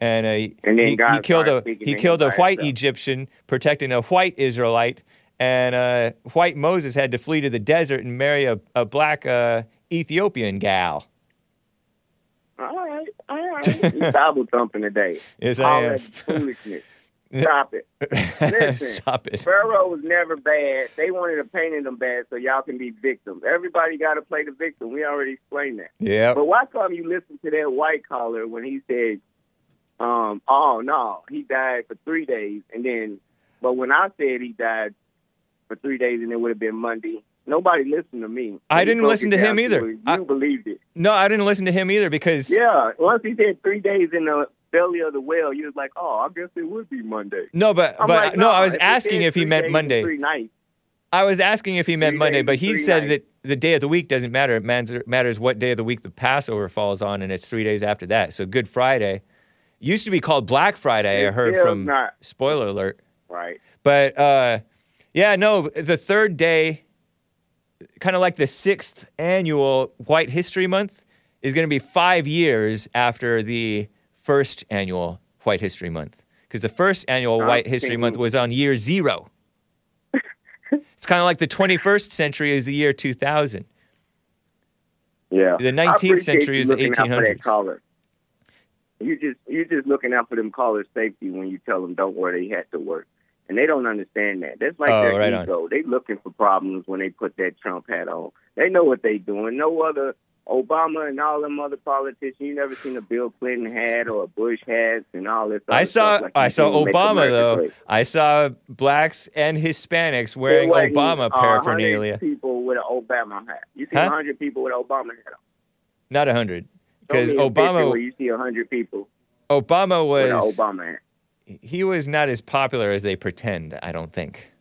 and, uh, And he, he killed a he killed a white. Egyptian protecting a white Israelite, and uh, white Moses had to flee to the desert and marry a, a black uh, Ethiopian gal. All right, all right. You Bible thumping today. Yes, All I am. that foolishness. Stop it. Listen, Stop it. Pharaoh was never bad. They wanted to paint him bad so y'all can be victims. Everybody got to play the victim. We already explained that. Yeah. But why come you listen to that white collar when he said, um, "Oh no, he died for three days," and then, but when I said he died for three days and it would have been Monday, nobody listened to me. I didn't listen to him either. it. I- You believed it. No, I didn't listen to him either because Yeah. Once he said three days in the belly of the whale, you was like, "Oh, I guess it would be Monday." No, but I'm but like, no, I was it asking if he meant Monday. Three nights. I was asking if he meant Three Monday, days but he said nights. that the day of the week doesn't matter. It matters, what day of the week the Passover falls on, and it's three days after that. So Good Friday used to be called Black Friday. I heard from not- spoiler alert. Right. But uh, yeah, no, the third day, kind of like the sixth annual White History Month, is going to be five years after the first annual White History Month. Because the first annual White History Month was on year zero. it's kind of like the 21st century is the year 2000. Yeah. The 19th century is the looking out for 1800s. You just you just looking out for them callers' safety when you tell them don't wear their hat to work, and they don't understand that. That's like Oh, their right on. ego. They looking for problems when they put that Trump hat on. They know what they doing. No other Obama and all them other politicians. You never seen a Bill Clinton hat or a Bush hat and all this. I saw like I saw do to make Obama though. I saw blacks and Hispanics wearing Obama uh, paraphernalia. people with an Obama hat. You see Huh? a hundred people with an Obama hat on. Not a hundred, because me a picture Obama you see a hundred people Obama was Obama hat. He was not as popular as they pretend. I don't think.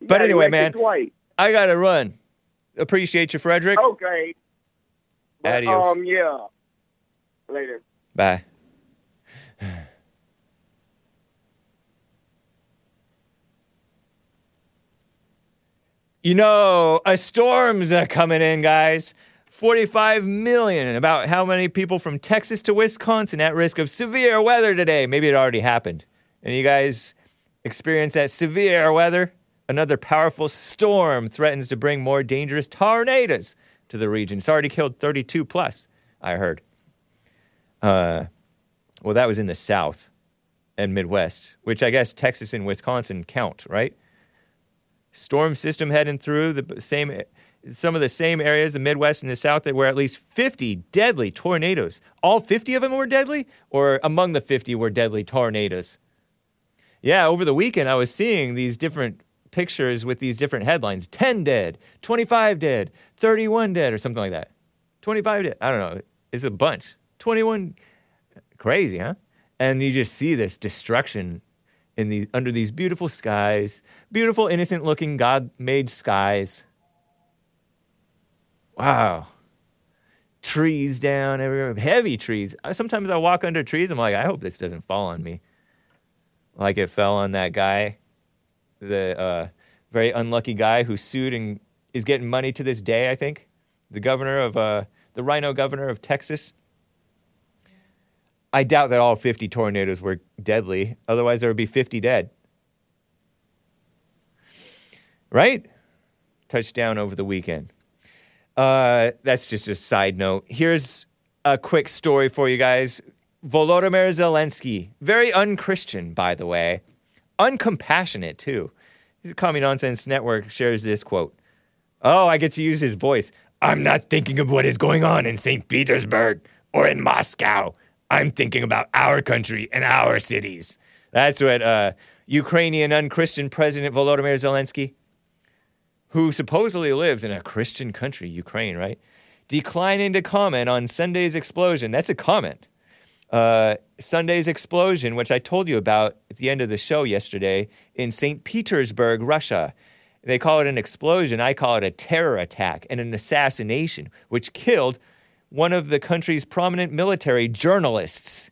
You But anyway, man. I gotta run. Appreciate you, Frederick. Okay. But, Adios. Um. Yeah. Later. Bye. You know, a storm's coming in, guys. 45 million. About how many people from Texas to Wisconsin at risk of severe weather today? Maybe it already happened. And you guys experience that severe weather? Another powerful storm threatens to bring more dangerous tornadoes to the region. It's already killed 32 plus, I heard. Uh, well, that was in the South and Midwest, which I guess Texas and Wisconsin count, right? Storm system heading through the same, some of the same areas, the Midwest and the South, that were at least 50 deadly tornadoes. All 50 of them were deadly, or among the 50 were deadly tornadoes. Yeah, over the weekend, I was seeing these different pictures with these different headlines 10 dead, 25 dead, 31 dead, or something like that. 25 dead. I don't know. It's a bunch. 21. Crazy, huh? And you just see this destruction in the, under these beautiful skies, beautiful, innocent looking God made skies. Wow. Trees down everywhere, heavy trees. I- Sometimes I walk under trees, I'm like, I hope this doesn't fall on me. Like it fell on that guy, the uh, very unlucky guy who sued and is getting money to this day, I think. The governor of, uh, the RINO governor of Texas. I doubt that all 50 tornadoes were deadly. Otherwise, there would be 50 dead. Right? Touchdown over the weekend. Uh, that's just a side note. Here's a quick story for you guys. Volodymyr Zelensky, very unchristian, by the way, uncompassionate too. His Commie Nonsense Network shares this quote. Oh, I get to use his voice. I'm not thinking of what is going on in St. Petersburg or in Moscow. I'm thinking about our country and our cities. That's what uh, Ukrainian unchristian President Volodymyr Zelensky, who supposedly lives in a Christian country, Ukraine, right? Declining to comment on Sunday's explosion. That's a comment. Uh, Sunday's explosion, which I told you about at the end of the show yesterday in St. Petersburg, Russia. They call it an explosion. I call it a terror attack and an assassination, which killed one of the country's prominent military journalists.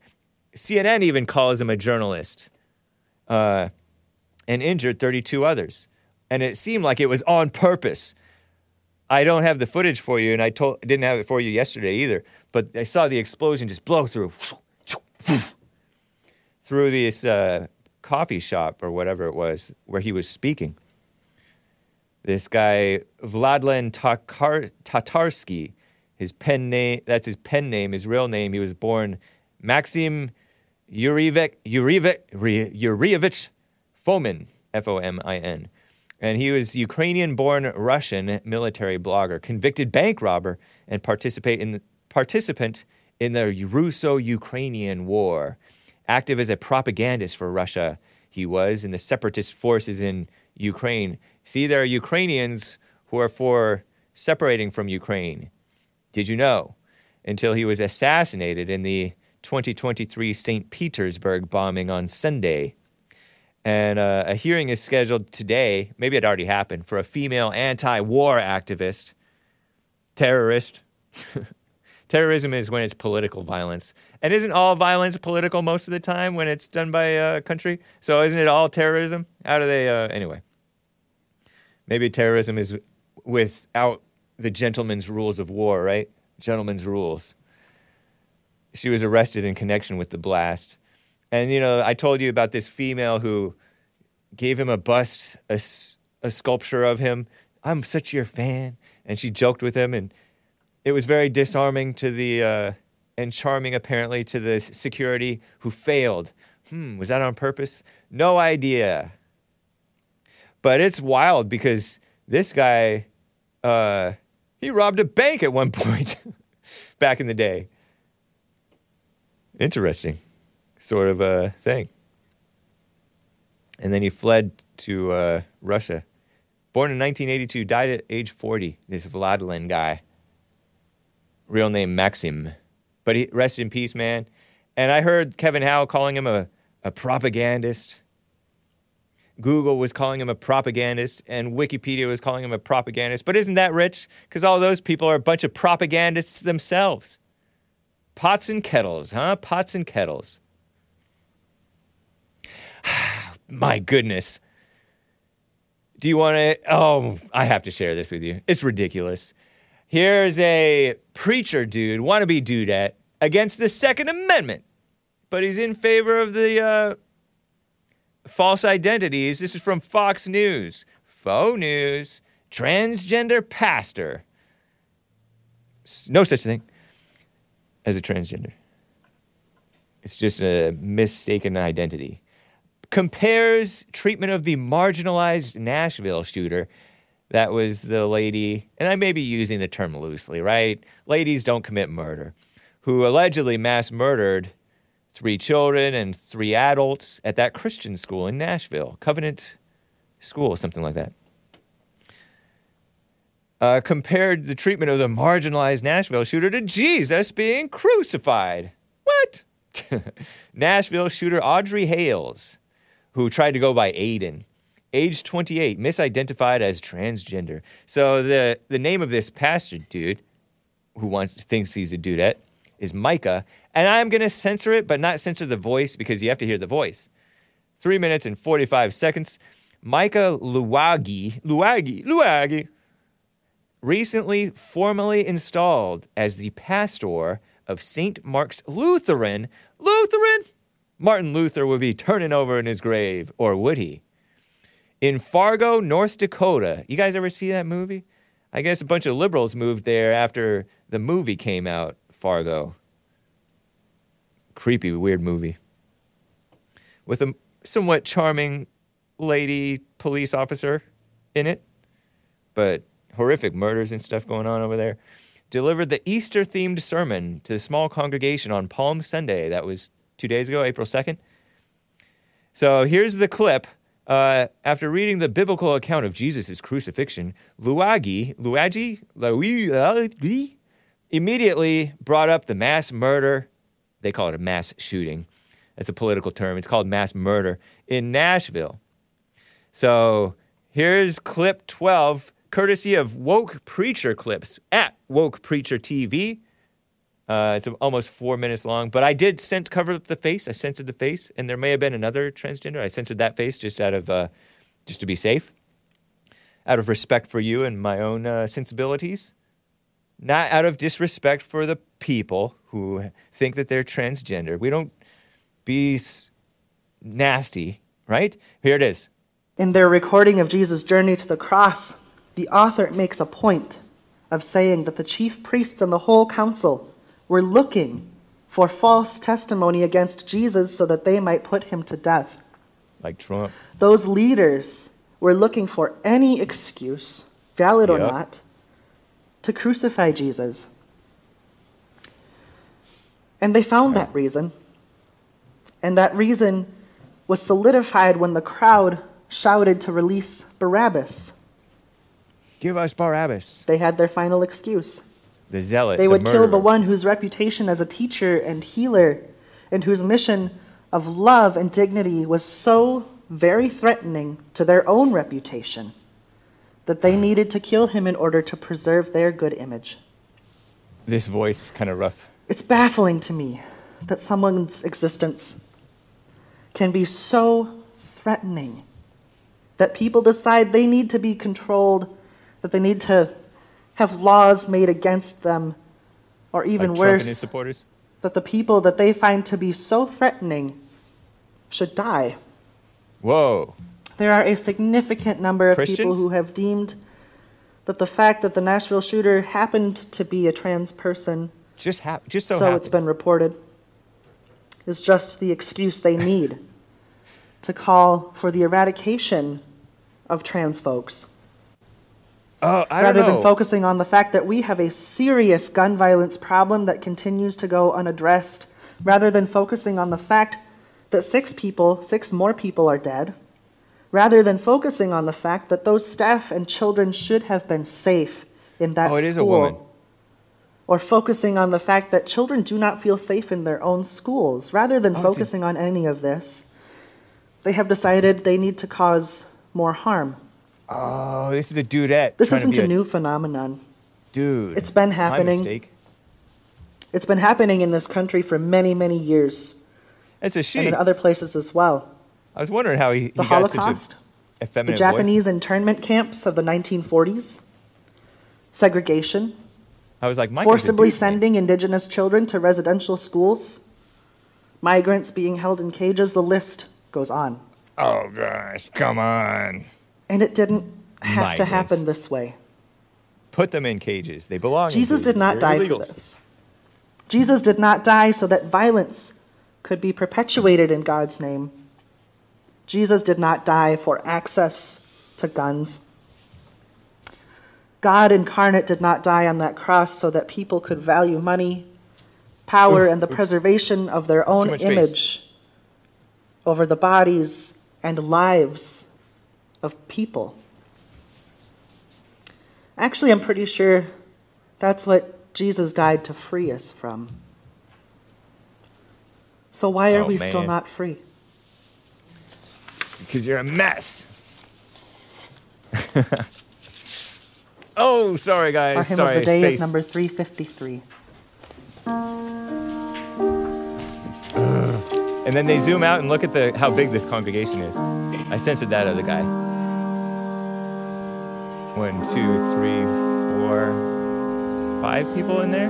CNN even calls him a journalist, uh, and injured 32 others. And it seemed like it was on purpose. I don't have the footage for you, and I told didn't have it for you yesterday either. But I saw the explosion just blow through through this uh, coffee shop or whatever it was where he was speaking. This guy Vladlen Tatarsky, his pen name that's his pen name, his real name. He was born Maxim Yurievich Yurievich Yurievich Fomin, F O M I N. And he was Ukrainian-born Russian military blogger, convicted bank robber, and participate in participant in the Russo-Ukrainian War. Active as a propagandist for Russia, he was in the separatist forces in Ukraine. See, there are Ukrainians who are for separating from Ukraine. Did you know? Until he was assassinated in the 2023 St. Petersburg bombing on Sunday. And uh, a hearing is scheduled today, maybe it already happened, for a female anti war activist, terrorist. Terrorism is when it's political violence. And isn't all violence political most of the time when it's done by a country? So isn't it all terrorism? How do they, uh, anyway? Maybe terrorism is without the gentleman's rules of war, right? Gentleman's rules. She was arrested in connection with the blast. And, you know, I told you about this female who gave him a bust, a sculpture of him. I'm such your fan. And she joked with him. And it was very disarming to the, uh, and charming apparently to the security who failed. Hmm, was that on purpose? No idea. But it's wild because this guy, uh, he robbed a bank at one point back in the day. Interesting sort of a thing. And then he fled to uh, Russia. Born in 1982, died at age 40. This Vladlen guy. Real name Maxim. But he rested in peace, man. And I heard Kevin Howe calling him a, a propagandist. Google was calling him a propagandist, and Wikipedia was calling him a propagandist. But isn't that rich? Because all those people are a bunch of propagandists themselves. Pots and kettles, huh? Pots and kettles. My goodness. Do you want to? Oh, I have to share this with you. It's ridiculous. Here's a preacher dude, wannabe dudette, against the Second Amendment, but he's in favor of the uh, false identities. This is from Fox News. Faux news. Transgender pastor. No such thing as a transgender. It's just a mistaken identity. Compares treatment of the marginalized Nashville shooter. That was the lady, and I may be using the term loosely, right? Ladies don't commit murder, who allegedly mass murdered three children and three adults at that Christian school in Nashville, Covenant School, something like that. Uh, compared the treatment of the marginalized Nashville shooter to Jesus being crucified. What? Nashville shooter Audrey Hales, who tried to go by Aiden, age 28, misidentified as transgender. So the, the name of this pastor dude, who wants thinks he's a dudette, is Micah. And I'm going to censor it, but not censor the voice because you have to hear the voice. Three minutes and 45 seconds. Micah Luwagi, Luwagi, Luwagi, recently formally installed as the pastor of St. Mark's Lutheran. Lutheran? Martin Luther would be turning over in his grave, or would he? In Fargo, North Dakota. You guys ever see that movie? I guess a bunch of liberals moved there after the movie came out, Fargo. Creepy, weird movie. With a somewhat charming lady police officer in it, but horrific murders and stuff going on over there. Delivered the Easter themed sermon to the small congregation on Palm Sunday. That was two days ago, April 2nd. So here's the clip. Uh, after reading the biblical account of Jesus' crucifixion, Luagi, Luagi, Luagi, immediately brought up the mass murder. They call it a mass shooting. That's a political term. It's called mass murder in Nashville. So here's clip 12, courtesy of Woke Preacher Clips at Woke Preacher TV. Uh, it's almost four minutes long, but I did cent- cover up the face. I censored the face, and there may have been another transgender. I censored that face just out of uh, just to be safe, out of respect for you and my own uh, sensibilities, not out of disrespect for the people who think that they're transgender. We don't be s- nasty, right? Here it is. In their recording of Jesus' journey to the cross, the author makes a point of saying that the chief priests and the whole council were looking for false testimony against Jesus so that they might put him to death. Like Trump. Those leaders were looking for any excuse, valid or not, to crucify Jesus. And they found that reason. And that reason was solidified when the crowd shouted to release Barabbas. Give us Barabbas, They had their final excuse. The zealot. They the would kill the one whose reputation as a teacher and healer and whose mission of love and dignity was so very threatening to their own reputation that they needed to kill him in order to preserve their good image. This voice is kind of rough. It's baffling to me that someone's existence can be so threatening that people decide they need to be controlled, that they need to have laws made against them, or even like worse, supporters. that the people that they find to be so threatening should die. Whoa. There are a significant number of people who have deemed that the fact that the Nashville shooter happened to be a trans person, Just hap- just so, so happened. it's been reported, is just the excuse they need to call for the eradication of trans folks. Oh, I rather don't know. than focusing on the fact that we have a serious gun violence problem that continues to go unaddressed, rather than focusing on the fact that six people, six more people are dead, rather than focusing on the fact that those staff and children should have been safe in that oh, it is a school, woman. or focusing on the fact that children do not feel safe in their own schools, rather than Oh, it's a- focusing on any of this, they have decided they need to cause more harm. Oh, this is a dudette. This isn't be a new phenomenon. dude. It's been happening. It's been happening in this country for many, many years. It's a shame. And in other places as well. I was wondering how he, he The Holocaust, a the Japanese voice. internment camps of the 1940s, segregation, I was like, Mike forcibly sending indigenous children to residential schools, migrants being held in cages, the list goes on. Oh gosh, come on. And it didn't have to happen this way. Put them in cages. They belong. in Jesus cages. did not They're die illegals. for this. Jesus did not die so that violence could be perpetuated in God's name. Jesus did not die for access to guns. God incarnate did not die on that cross so that people could value money, power, Oof, and the oops. preservation of their own Too much space. image over the bodies and lives of people. Actually, I'm pretty sure that's what Jesus died to free us from. So why are Oh, we still not free? Because you're a mess. oh, sorry guys. Our hymn sorry. of the day face. is number 353. And then they zoom out and look at the how big this congregation is. I censored that other guy. One, two, three, four, five people in there.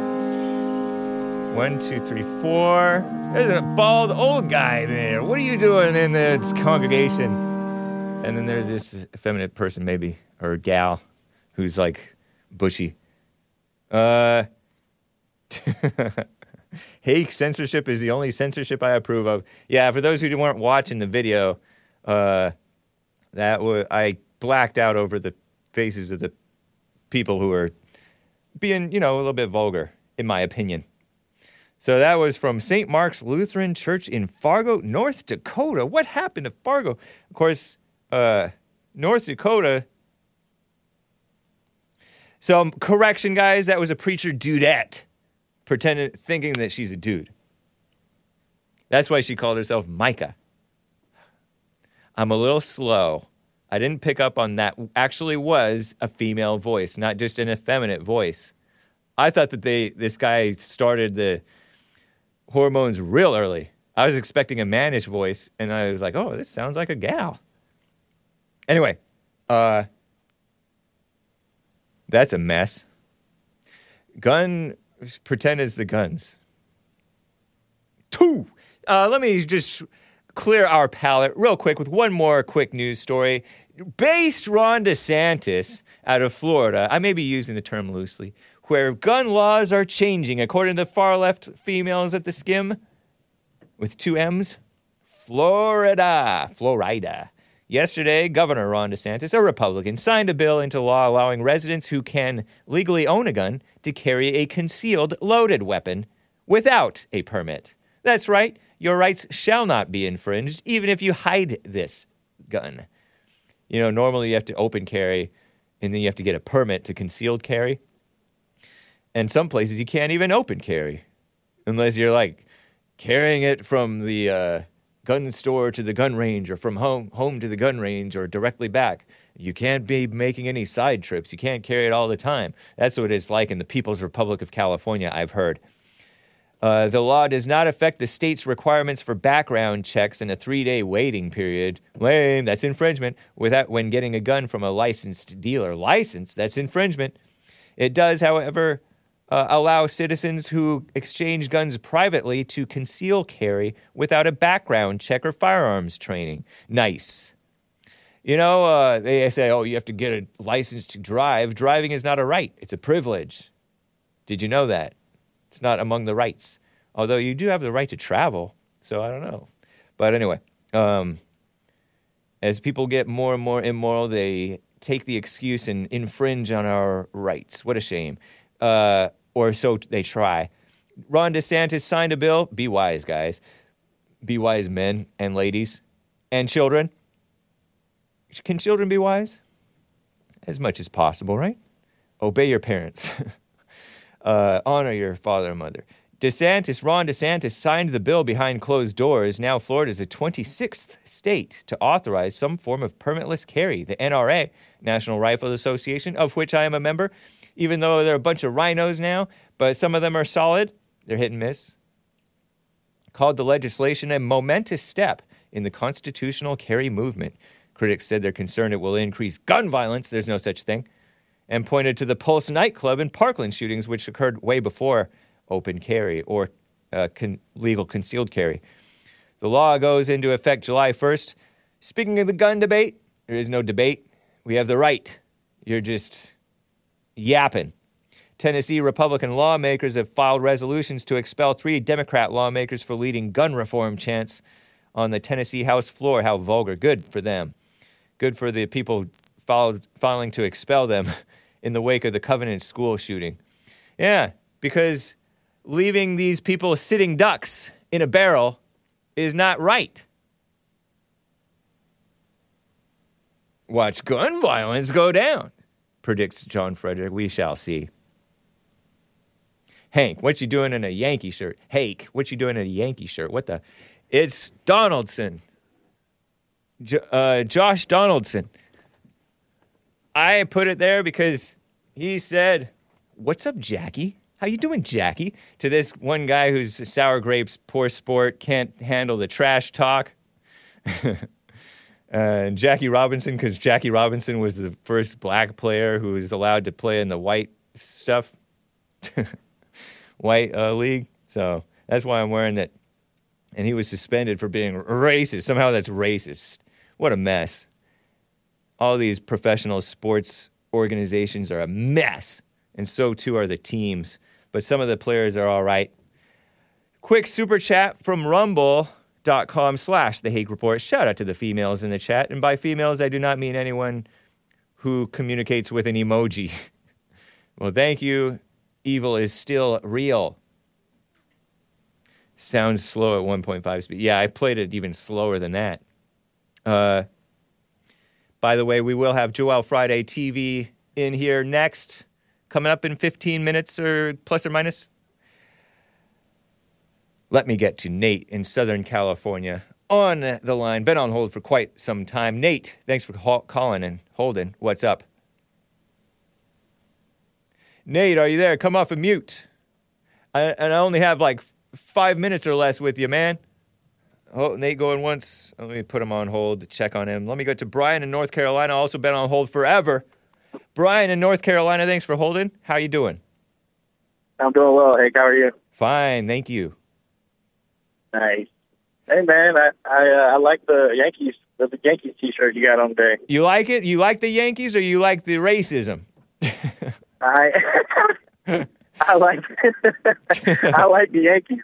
One, two, three, four. There's a bald old guy there. What are you doing in the congregation? And then there's this effeminate person, maybe, or gal, who's like bushy. Uh, Hate censorship is the only censorship I approve of. Yeah, for those who weren't watching the video, uh, that was I blacked out over the faces of the people who are being, you know, a little bit vulgar, in my opinion. So that was from St. Mark's Lutheran Church in Fargo, North Dakota. What happened to Fargo? Of course, uh, North Dakota. So, um, correction, guys, that was a preacher dudette pretending, thinking that she's a dude. That's why she called herself Micah. I'm a little slow. I didn't pick up on that. Actually, was a female voice, not just an effeminate voice. I thought that they this guy started the hormones real early. I was expecting a mannish voice, and I was like, "Oh, this sounds like a gal." Anyway, uh, that's a mess. Gun pretend it's the guns. Two. Uh, let me just clear our palate real quick with one more quick news story. Based Ron DeSantis out of Florida, I may be using the term loosely, where gun laws are changing according to the far left females at the skim with two M's. Florida. Florida. Yesterday, Governor Ron DeSantis, a Republican, signed a bill into law allowing residents who can legally own a gun to carry a concealed loaded weapon without a permit. That's right, your rights shall not be infringed even if you hide this gun. You know, normally you have to open carry and then you have to get a permit to concealed carry. And some places you can't even open carry unless you're like carrying it from the uh, gun store to the gun range or from home home to the gun range or directly back. You can't be making any side trips. You can't carry it all the time. That's what it's like in the People's Republic of California, I've heard. Uh, the law does not affect the state's requirements for background checks and a three-day waiting period. Lame, that's infringement. Without when getting a gun from a licensed dealer, license that's infringement. It does, however, uh, allow citizens who exchange guns privately to conceal carry without a background check or firearms training. Nice. You know, uh, they say, oh, you have to get a license to drive. Driving is not a right, it's a privilege. Did you know that? It's not among the rights. Although you do have the right to travel, so I don't know. But anyway, um, as people get more and more immoral, they take the excuse and infringe on our rights. What a shame. Uh, or so they try. Ron DeSantis signed a bill. Be wise, guys. Be wise, men and ladies and children. Can children be wise? As much as possible, right? Obey your parents. uh, honor your father and mother. DeSantis, Ron DeSantis, signed the bill behind closed doors. Now, Florida is the 26th state to authorize some form of permitless carry. The NRA, National Rifle Association, of which I am a member, even though they're a bunch of RINOs now, but some of them are solid, they're hit and miss, called the legislation a momentous step in the constitutional carry movement. Critics said they're concerned it will increase gun violence. There's no such thing and pointed to the Pulse nightclub and Parkland shootings, which occurred way before open carry or uh, con- legal concealed carry. The law goes into effect July 1st. Speaking of the gun debate, there is no debate. We have the right. You're just yapping. Tennessee Republican lawmakers have filed resolutions to expel three Democrat lawmakers for leading gun reform chants on the Tennessee House floor. How vulgar. Good for them. Good for the people filed, filing to expel them in the wake of the Covenant school shooting. Yeah, because leaving these people sitting ducks in a barrel is not right. Watch gun violence go down, predicts John Frederick. We shall see. Hank, what you doing in a Yankee shirt? Hank, what you doing in a Yankee shirt? What the? It's Donaldson. J- uh, Josh Donaldson. I put it there because he said, "What's up, Jackie? How you doing, Jackie?" To this one guy who's sour grapes, poor sport, can't handle the trash talk. Jackie Robinson, because Jackie Robinson was the first black player who was allowed to play in the white stuff, white uh, league. So that's why I'm wearing it. And he was suspended for being racist. Somehow that's racist. What a mess. All these professional sports organizations are a mess, and so too are the teams. But some of the players are all right. Quick super chat from rumble.com slash the Hake Report. Shout out to the females in the chat. And by females, I do not mean anyone who communicates with an emoji. well, thank you. Evil is still real. Sounds slow at 1.5 speed. Yeah, I played it even slower than that. Uh, by the way, we will have Joel Friday TV in here next, coming up in 15 minutes or plus or minus. Let me get to Nate in Southern California on the line. Been on hold for quite some time. Nate, thanks for call- calling and holding. What's up? Nate, are you there? Come off of mute. I, and I only have like five minutes or less with you, man. Oh, Nate going once. Let me put him on hold to check on him. Let me go to Brian in North Carolina. Also been on hold forever. Brian in North Carolina, thanks for holding. How you doing? I'm doing well. Hey, how are you? Fine, thank you. Nice. Hey, man, I I, uh, I like the Yankees the Yankees T-shirt you got on today. You like it? You like the Yankees or you like the racism? I I like I like the Yankees.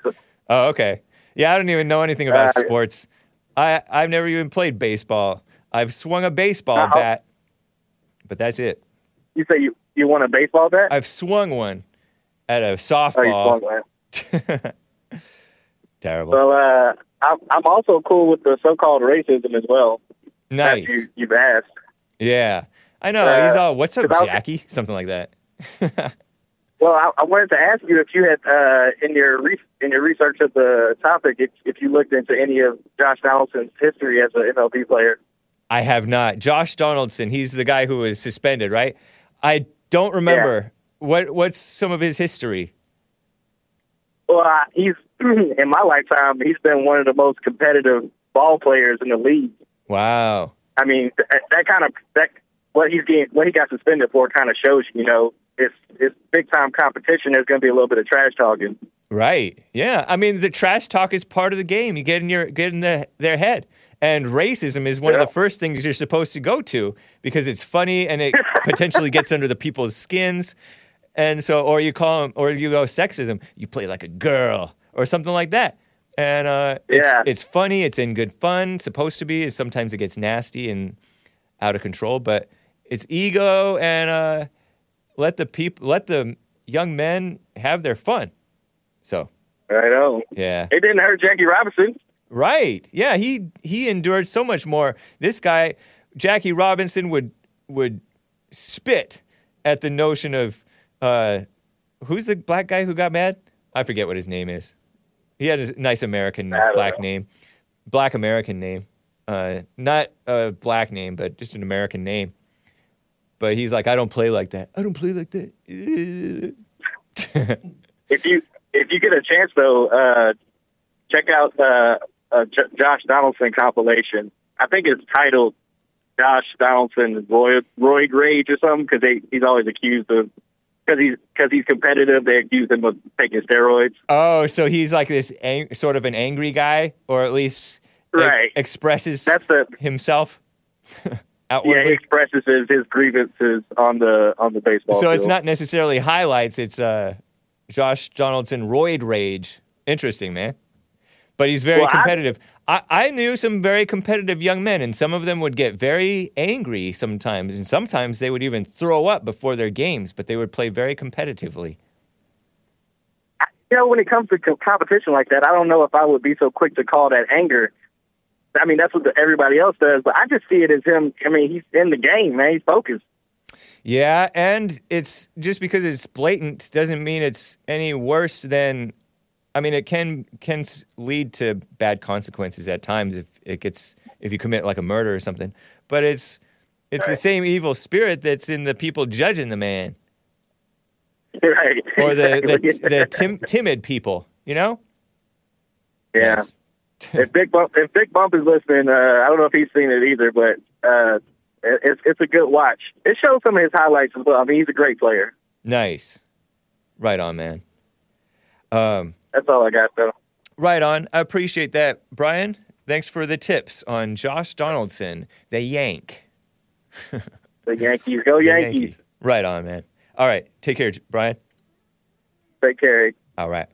Oh, okay. Yeah, I don't even know anything about Uh, sports. I I've never even played baseball. I've swung a baseball Uh-oh. bat, but that's it. You say you you want a baseball bat? I've swung one at a Oh, softball. swung. Terrible. Well, uh, I'm I'm also cool with the so-called racism as well. nice. You, you've asked. Yeah. I know. Uh, He's all, what's up, I was- Jackie? Something like that. Well, I, I wanted to ask you if you had uh, in your re- in your research of the topic, if, if you looked into any of Josh Donaldson's history as an MLB player. I have not. Josh Donaldson, he's the guy who was suspended, right? I don't remember what what's some of his history. Well, uh, he's in my lifetime, he's been one of the most competitive ball players in the league. Wow. I mean, that, that kind of that what he's getting, what he got suspended for, kind of shows you know it's it's big time competition. There's going to be a little bit of trash talking. Right. Yeah. I mean, the trash talk is part of the game. You get in your get in the, their head. And racism is one of the first things you're supposed to go to because it's funny and it potentially gets under the people's skins. And so, or you call them, or you go sexism. You play like a girl or something like that. And uh, Yeah. it's, it's funny. It's in good fun. Supposed to be. Sometimes it gets nasty and out of control, but it's ego and uh, let the people, let the young men have their fun. So I know. yeah. It didn't hurt Jackie Robinson. Right. Yeah, he he endured so much more. This guy, Jackie Robinson, would would spit at the notion of uh, who's the black guy who got mad? I forget what his name is. He had a nice American black name, black American name, uh, not a black name, but just an American name. But he's like, I don't play like that. I don't play like that. If you if you get a chance though, uh, check out uh, uh, J- Josh Donaldson compilation. I think it's titled Josh Donaldson Roy Roid Rage or something because he's always accused of because he's because he's competitive. They accuse him of taking steroids. Oh, so he's like this ang- sort of an angry guy, or at least e- Right. expresses That's the himself. outwardly. He expresses his, his grievances on the on the baseball. so it's not necessarily highlights. It's uh, Josh Donaldson roid rage. Interesting, man. But he's very Well, competitive. I, I knew some very competitive young men, and some of them would get very angry sometimes, and sometimes they would even throw up before their games. But they would play very competitively. you know, when it comes to competition like that, I don't know if I would be so quick to call that anger. I mean, that's what the, everybody else does, but I just see it as him. I mean, he's in the game, man. He's focused. Yeah, and it's just because it's blatant doesn't mean it's any worse than. I mean, it can can lead to bad consequences at times if it gets if you commit like a murder or something. But it's it's the same evil spirit that's in the people judging the man right. or the Exactly. the, the tim- timid people. You know? yeah. If Big Bump, if Big Bump is listening, uh, I don't know if he's seen it either, but uh, it, it's it's a good watch. It shows some of his highlights as well. I mean, he's a great player. Nice. Right on, man. Um, That's all I got, though. Right on. I appreciate that, Brian. Thanks for the tips on Josh Donaldson, the Yank. The Yankees go Yankees. Yankee. Right on, man. All right. Take care, Brian. Take care. All right.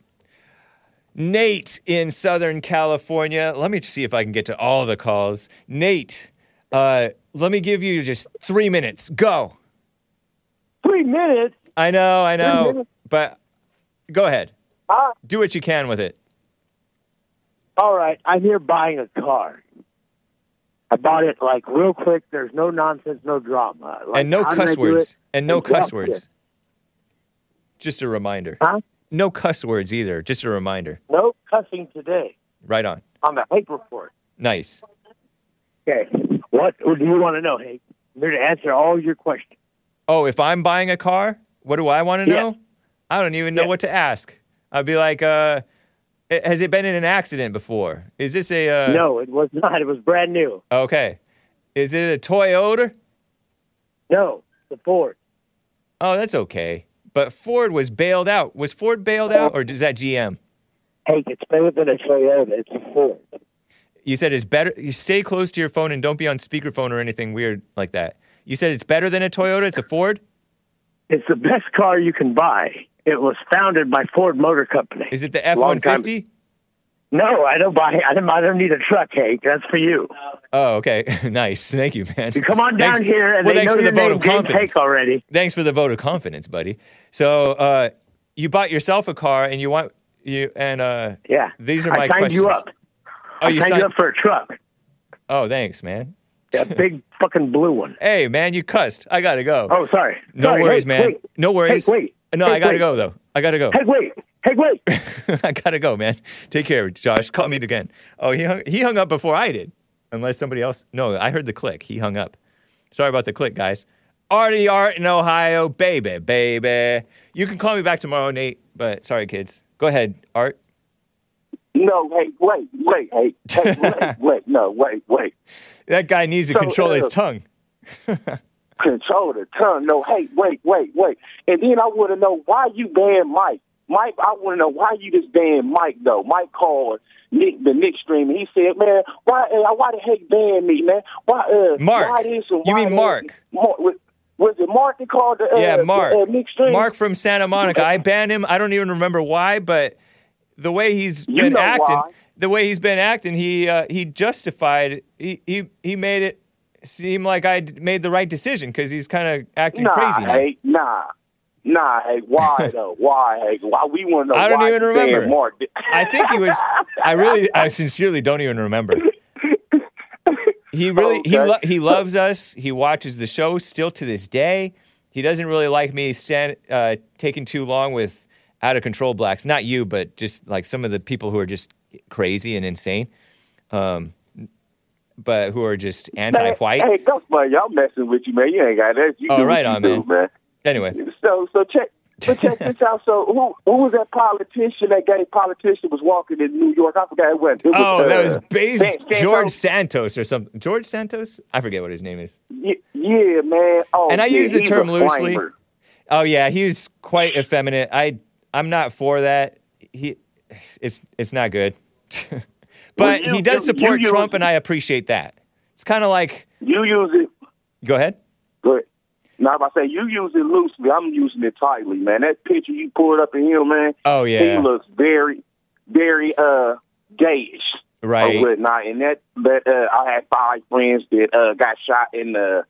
Nate in Southern California. Let me see if I can get to all the calls. Nate, uh, let me give you just three minutes. Go. Three minutes? I know, I know. But go ahead. Huh? Do what you can with it. All right, I'm here buying a car. I bought it like real quick. There's no nonsense, no drama. Like, and no how did I cuss words. And no cuss words. Just a reminder. Huh? No cuss words either. Just a reminder. No cussing today Right on. on the Hake report. Nice. Okay. What do you want to know, Hank? I'm here to answer all your questions. Oh, if I'm buying a car, what do I want to know? I don't even know what to ask. I'd be like, uh, has it been in an accident before? Is this a. Uh, no, it was not. It was brand new. Okay. Is it a Toyota? No, the Ford. Oh, that's okay. But Ford was bailed out. Was Ford bailed out or is that GM? Hey, it's better than a Toyota. It's a Ford. You said it's better. You stay close to your phone and don't be on speakerphone or anything weird like that. You said it's better than a Toyota. It's a Ford. It's the best car you can buy. It was founded by Ford Motor Company. Is it the F one fifty? No, I don't buy. I don't. I don't need a truck, Hank. That's for you. Oh, okay. nice. Thank you, man. You come on down Thanks- here, and well, they thanks know for your the vote name, of confidence. Hank already. Thanks for the vote of confidence, buddy. So, uh, you bought yourself a car, and you want you and uh, Yeah. these are my I signed questions. you up. Oh, I you signed signed you up for a truck. Oh, thanks, man. A big fucking blue one. Hey, man, you cussed. I gotta go. Oh, sorry. No Sorry, worries, Hank, man. wait. No worries. Hank, wait. No, Hey, I gotta wait. go though. I gotta go. Hey, wait. Hey, wait. I gotta go, man. Take care, Josh. Call me again. Oh, he hung, he hung up before I did. Unless somebody else. No, I heard the click. He hung up. Sorry about the click, guys. Artie Art in Ohio, baby, baby. You can call me back tomorrow, Nate. But sorry, kids. Go ahead, Art. No, hey, wait, wait, hey, hey, wait, wait, no, wait, wait. That guy needs to So, control his uh, tongue. Control the tongue. No, hey, wait, wait, wait. And then I want to know why you banned Mike. Mike, I want to know why you just banned Mike though. Mike called Nick the Nick stream and he said, "Man, why, uh, why the heck ban me, man? Why, uh, Mark. Why this and You why mean that?" Mark. Mark was, was it Mark that called the uh, yeah, the, Mark. uh, Nick stream? Mark from Santa Monica. I banned him. I don't even remember why, but the way he's You been acting, why. the way he's been acting, he uh, he justified. He he he made it seem like I made the right decision because he's kind of acting nah, crazy now. hey, nah, nah, hey, why though? Why, hey, why? We want to know. I don't even remember. Mark. I think he was. I really, I sincerely don't even remember. He really, he lo- he loves us. He watches the show still to this day. He doesn't really like me stand, uh, taking too long with out of control blacks. Not you, but just like some of the people who are just crazy and insane, um, but who are just anti-white. Hey, don't man, y'all messing with you, man. You ain't got that. You Oh, right on, do, man. Anyway, So, so check. So check this out. So, who who was that politician? That gay politician was walking in New York. I forgot it was. It was oh, that was uh, Base George Santos or something. George Santos? I forget what his name is. Y- Yeah, man. Oh, and I yeah, use the term loosely. flamer. Oh yeah, he's quite effeminate. I I'm not for that. He it's it's not good. but Well, you- he does support you Trump and I appreciate that. It's kind of like You use it. Go ahead. Good. Now, if I say you use it loosely, I'm using it tightly, man. That picture you pulled up in him, man. Oh yeah. He looks very, very uh gayish. Right. Or whatnot. And that that uh I had five friends that uh got shot in the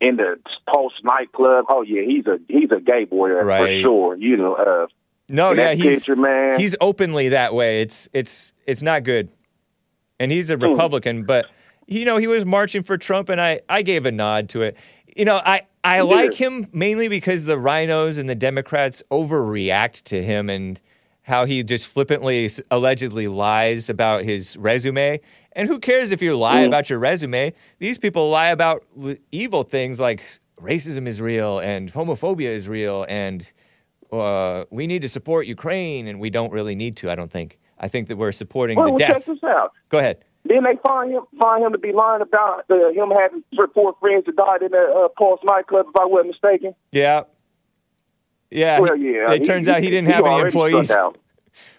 in the Pulse nightclub. Oh yeah, he's a he's a gay boy uh, for sure. You know, uh No, yeah, he's picture, man. he's openly that way. It's it's it's not good. And he's a Republican, but you know, he was marching for Trump and I I gave a nod to it. You know, I I like him mainly because the RINOs and the Democrats overreact to him and how he just flippantly allegedly lies about his resume. And who cares if you lie Mm. about your resume? These people lie about l- evil things like racism is real and homophobia is real and uh, we need to support Ukraine, and we don't really need to. I don't think. I think that we're supporting well, the well, check death. this out. Go ahead. Then they find him find him to be lying about uh, him having four friends that died in the uh, Pulse nightclub, if I wasn't mistaken. Yeah. Yeah. Well, yeah. It he- turns he- out he didn't he have any employees.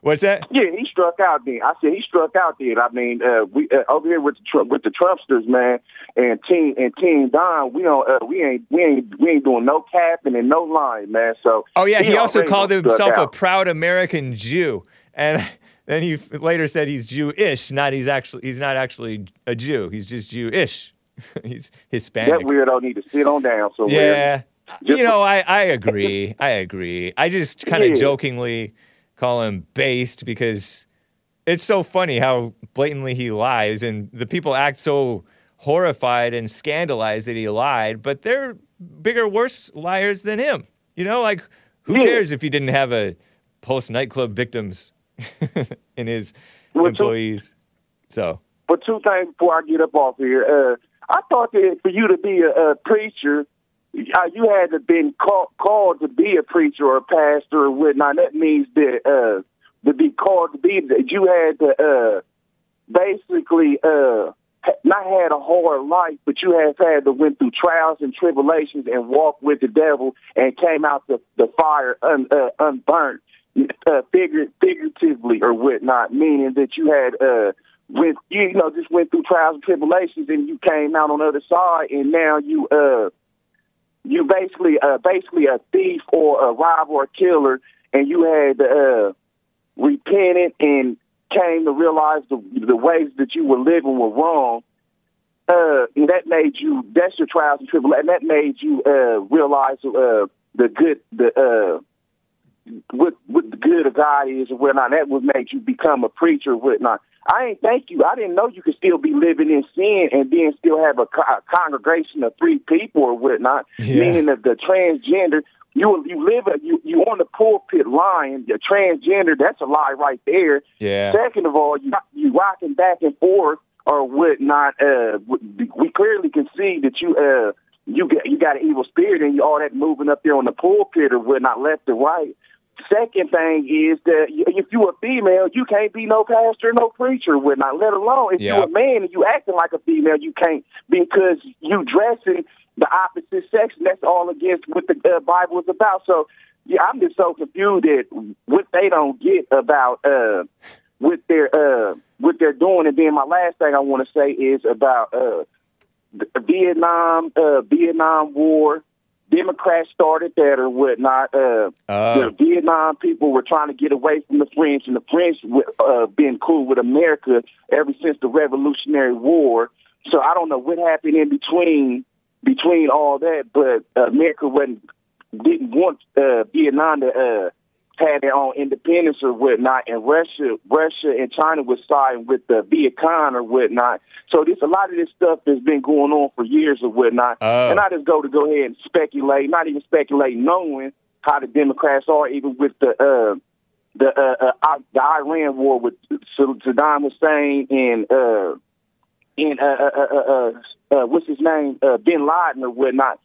What's that? Yeah, he struck out then. I said he struck out then. I mean, uh, we uh, over here with the Trump, with the Trumpsters, man, and Team and Team Don. We don't. Uh, we ain't. We ain't. We ain't doing no capping and no lying, man. So. Oh yeah, he, also called himself a proud American Jew, and then he later said he's Jewish. Not he's actually he's not actually a Jew. He's just Jewish. he's Hispanic. That weirdo need to sit on down. So Yeah. Just you know, I, I agree. I agree. I just kind of Yeah. jokingly call him based because it's so funny how blatantly he lies and the people act so horrified and scandalized that he lied, but they're bigger, worse liars than him. You know, like who Yeah. cares if he didn't have a Pulse nightclub victims in his Well, employees? So But two things before I get up off here. Uh, I thought that for you to be a, a preacher, uh, you had to been call, called to be a preacher or a pastor or whatnot. That means that uh, to be called to be that you had to uh, basically uh, not had a hard life, but you have had to went through trials and tribulations and walk with the devil and came out the, the fire un, uh, unburnt, uh, figuratively or whatnot, meaning that you had uh, went you know just went through trials and tribulations and you came out on the other side and now you uh you basically uh basically a thief or a robber or a killer and you had uh repented and came to realize the the ways that you were living were wrong uh and that made you that's your trials and tribulations and that made you uh realize uh the good the uh what what the good of God is or whatnot. That would make you become a preacher or whatnot. I ain't thank you. I didn't know you could still be living in sin and then still have a, co- a congregation of three people or whatnot. Yeah. Meaning that the transgender, You you live a- you you on the pulpit lying. You're transgender. That's a lie right there. Yeah. Second of all, you you rocking back and forth or whatnot. Uh, we- we clearly can see that you uh you got you got an evil spirit and you all that moving up there on the pulpit or whatnot, left and right. Second thing is that if you a female, you can't be no pastor, no preacher, with not. Let alone if you Yeah. a man and you acting like a female, you can't because you dressing the opposite sex. And that's all against what the uh, Bible is about. So yeah, I'm just so confused at what they don't get about uh what they're uh what they're doing. And then my last thing I want to say is about uh the Vietnam uh Vietnam War. Democrats started that or whatnot. Uh, Oh. the Vietnam people were trying to get away from the French, and the French uh, been cool with America ever since the Revolutionary War. So I don't know what happened in between between all that, but uh, America wasn't didn't want uh, Vietnam to uh, have their own independence or whatnot, and Russia, Russia and China was siding with the Viet Cong or whatnot. So this a lot of this stuff that's been going on for years or whatnot, Oh. and I just go to go ahead and speculate, not even speculate, knowing how the Democrats are, even with the uh, the uh, uh, the Iran war with Saddam Hussein and uh, and uh, uh, uh, uh, uh, what's his name, uh, Bin Laden or whatnot.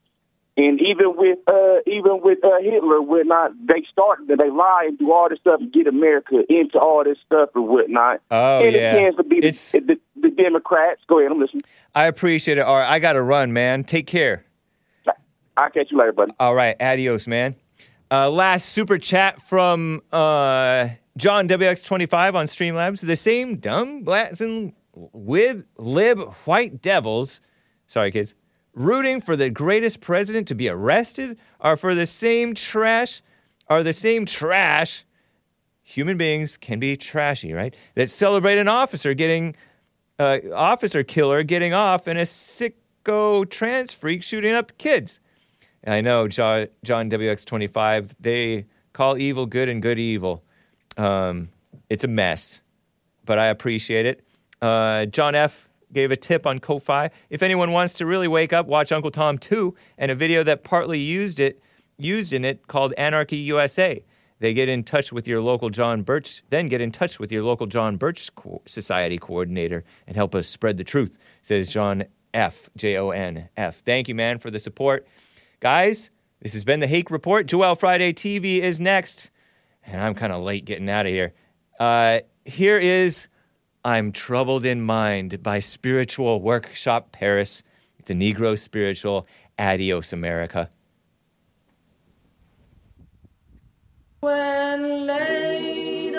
And even with uh, even with uh, Hitler, whatnot, they started they lie and do all this stuff and get America into all this stuff and whatnot. Oh, and yeah. it tends to be the, the, the Democrats. Go ahead, I'm listening. I appreciate it. All right, I got to run, man. Take care. I'll catch you later, buddy. All right, adios, man. Uh, last super chat from uh, John WX25 on Streamlabs. The same dumb and with lib white devils, sorry kids, rooting for the greatest president to be arrested are for the same trash, are the same trash. Human beings can be trashy, right? That celebrate an officer getting, uh, officer killer getting off and a sicko trans freak shooting up kids. And I know John, John WX25, they call evil good and good evil. Um, it's a mess, but I appreciate it. Uh, John F. gave a tip on Ko-Fi. If anyone wants to really wake up, watch Uncle Tom 2 and a video that partly used it, used in it called Anarchy USA. They get in touch with your local John Birch, then get in touch with your local John Birch Co- Society coordinator and help us spread the truth, says John F. J O N F. Thank you, man, for the support. Guys, this has been the Hake Report. Joel Friday TV is next. And I'm kind of late getting out of here. Uh, here is I'm Troubled in Mind by Spiritual Workshop Paris. It's a Negro spiritual. Adios, America. When laden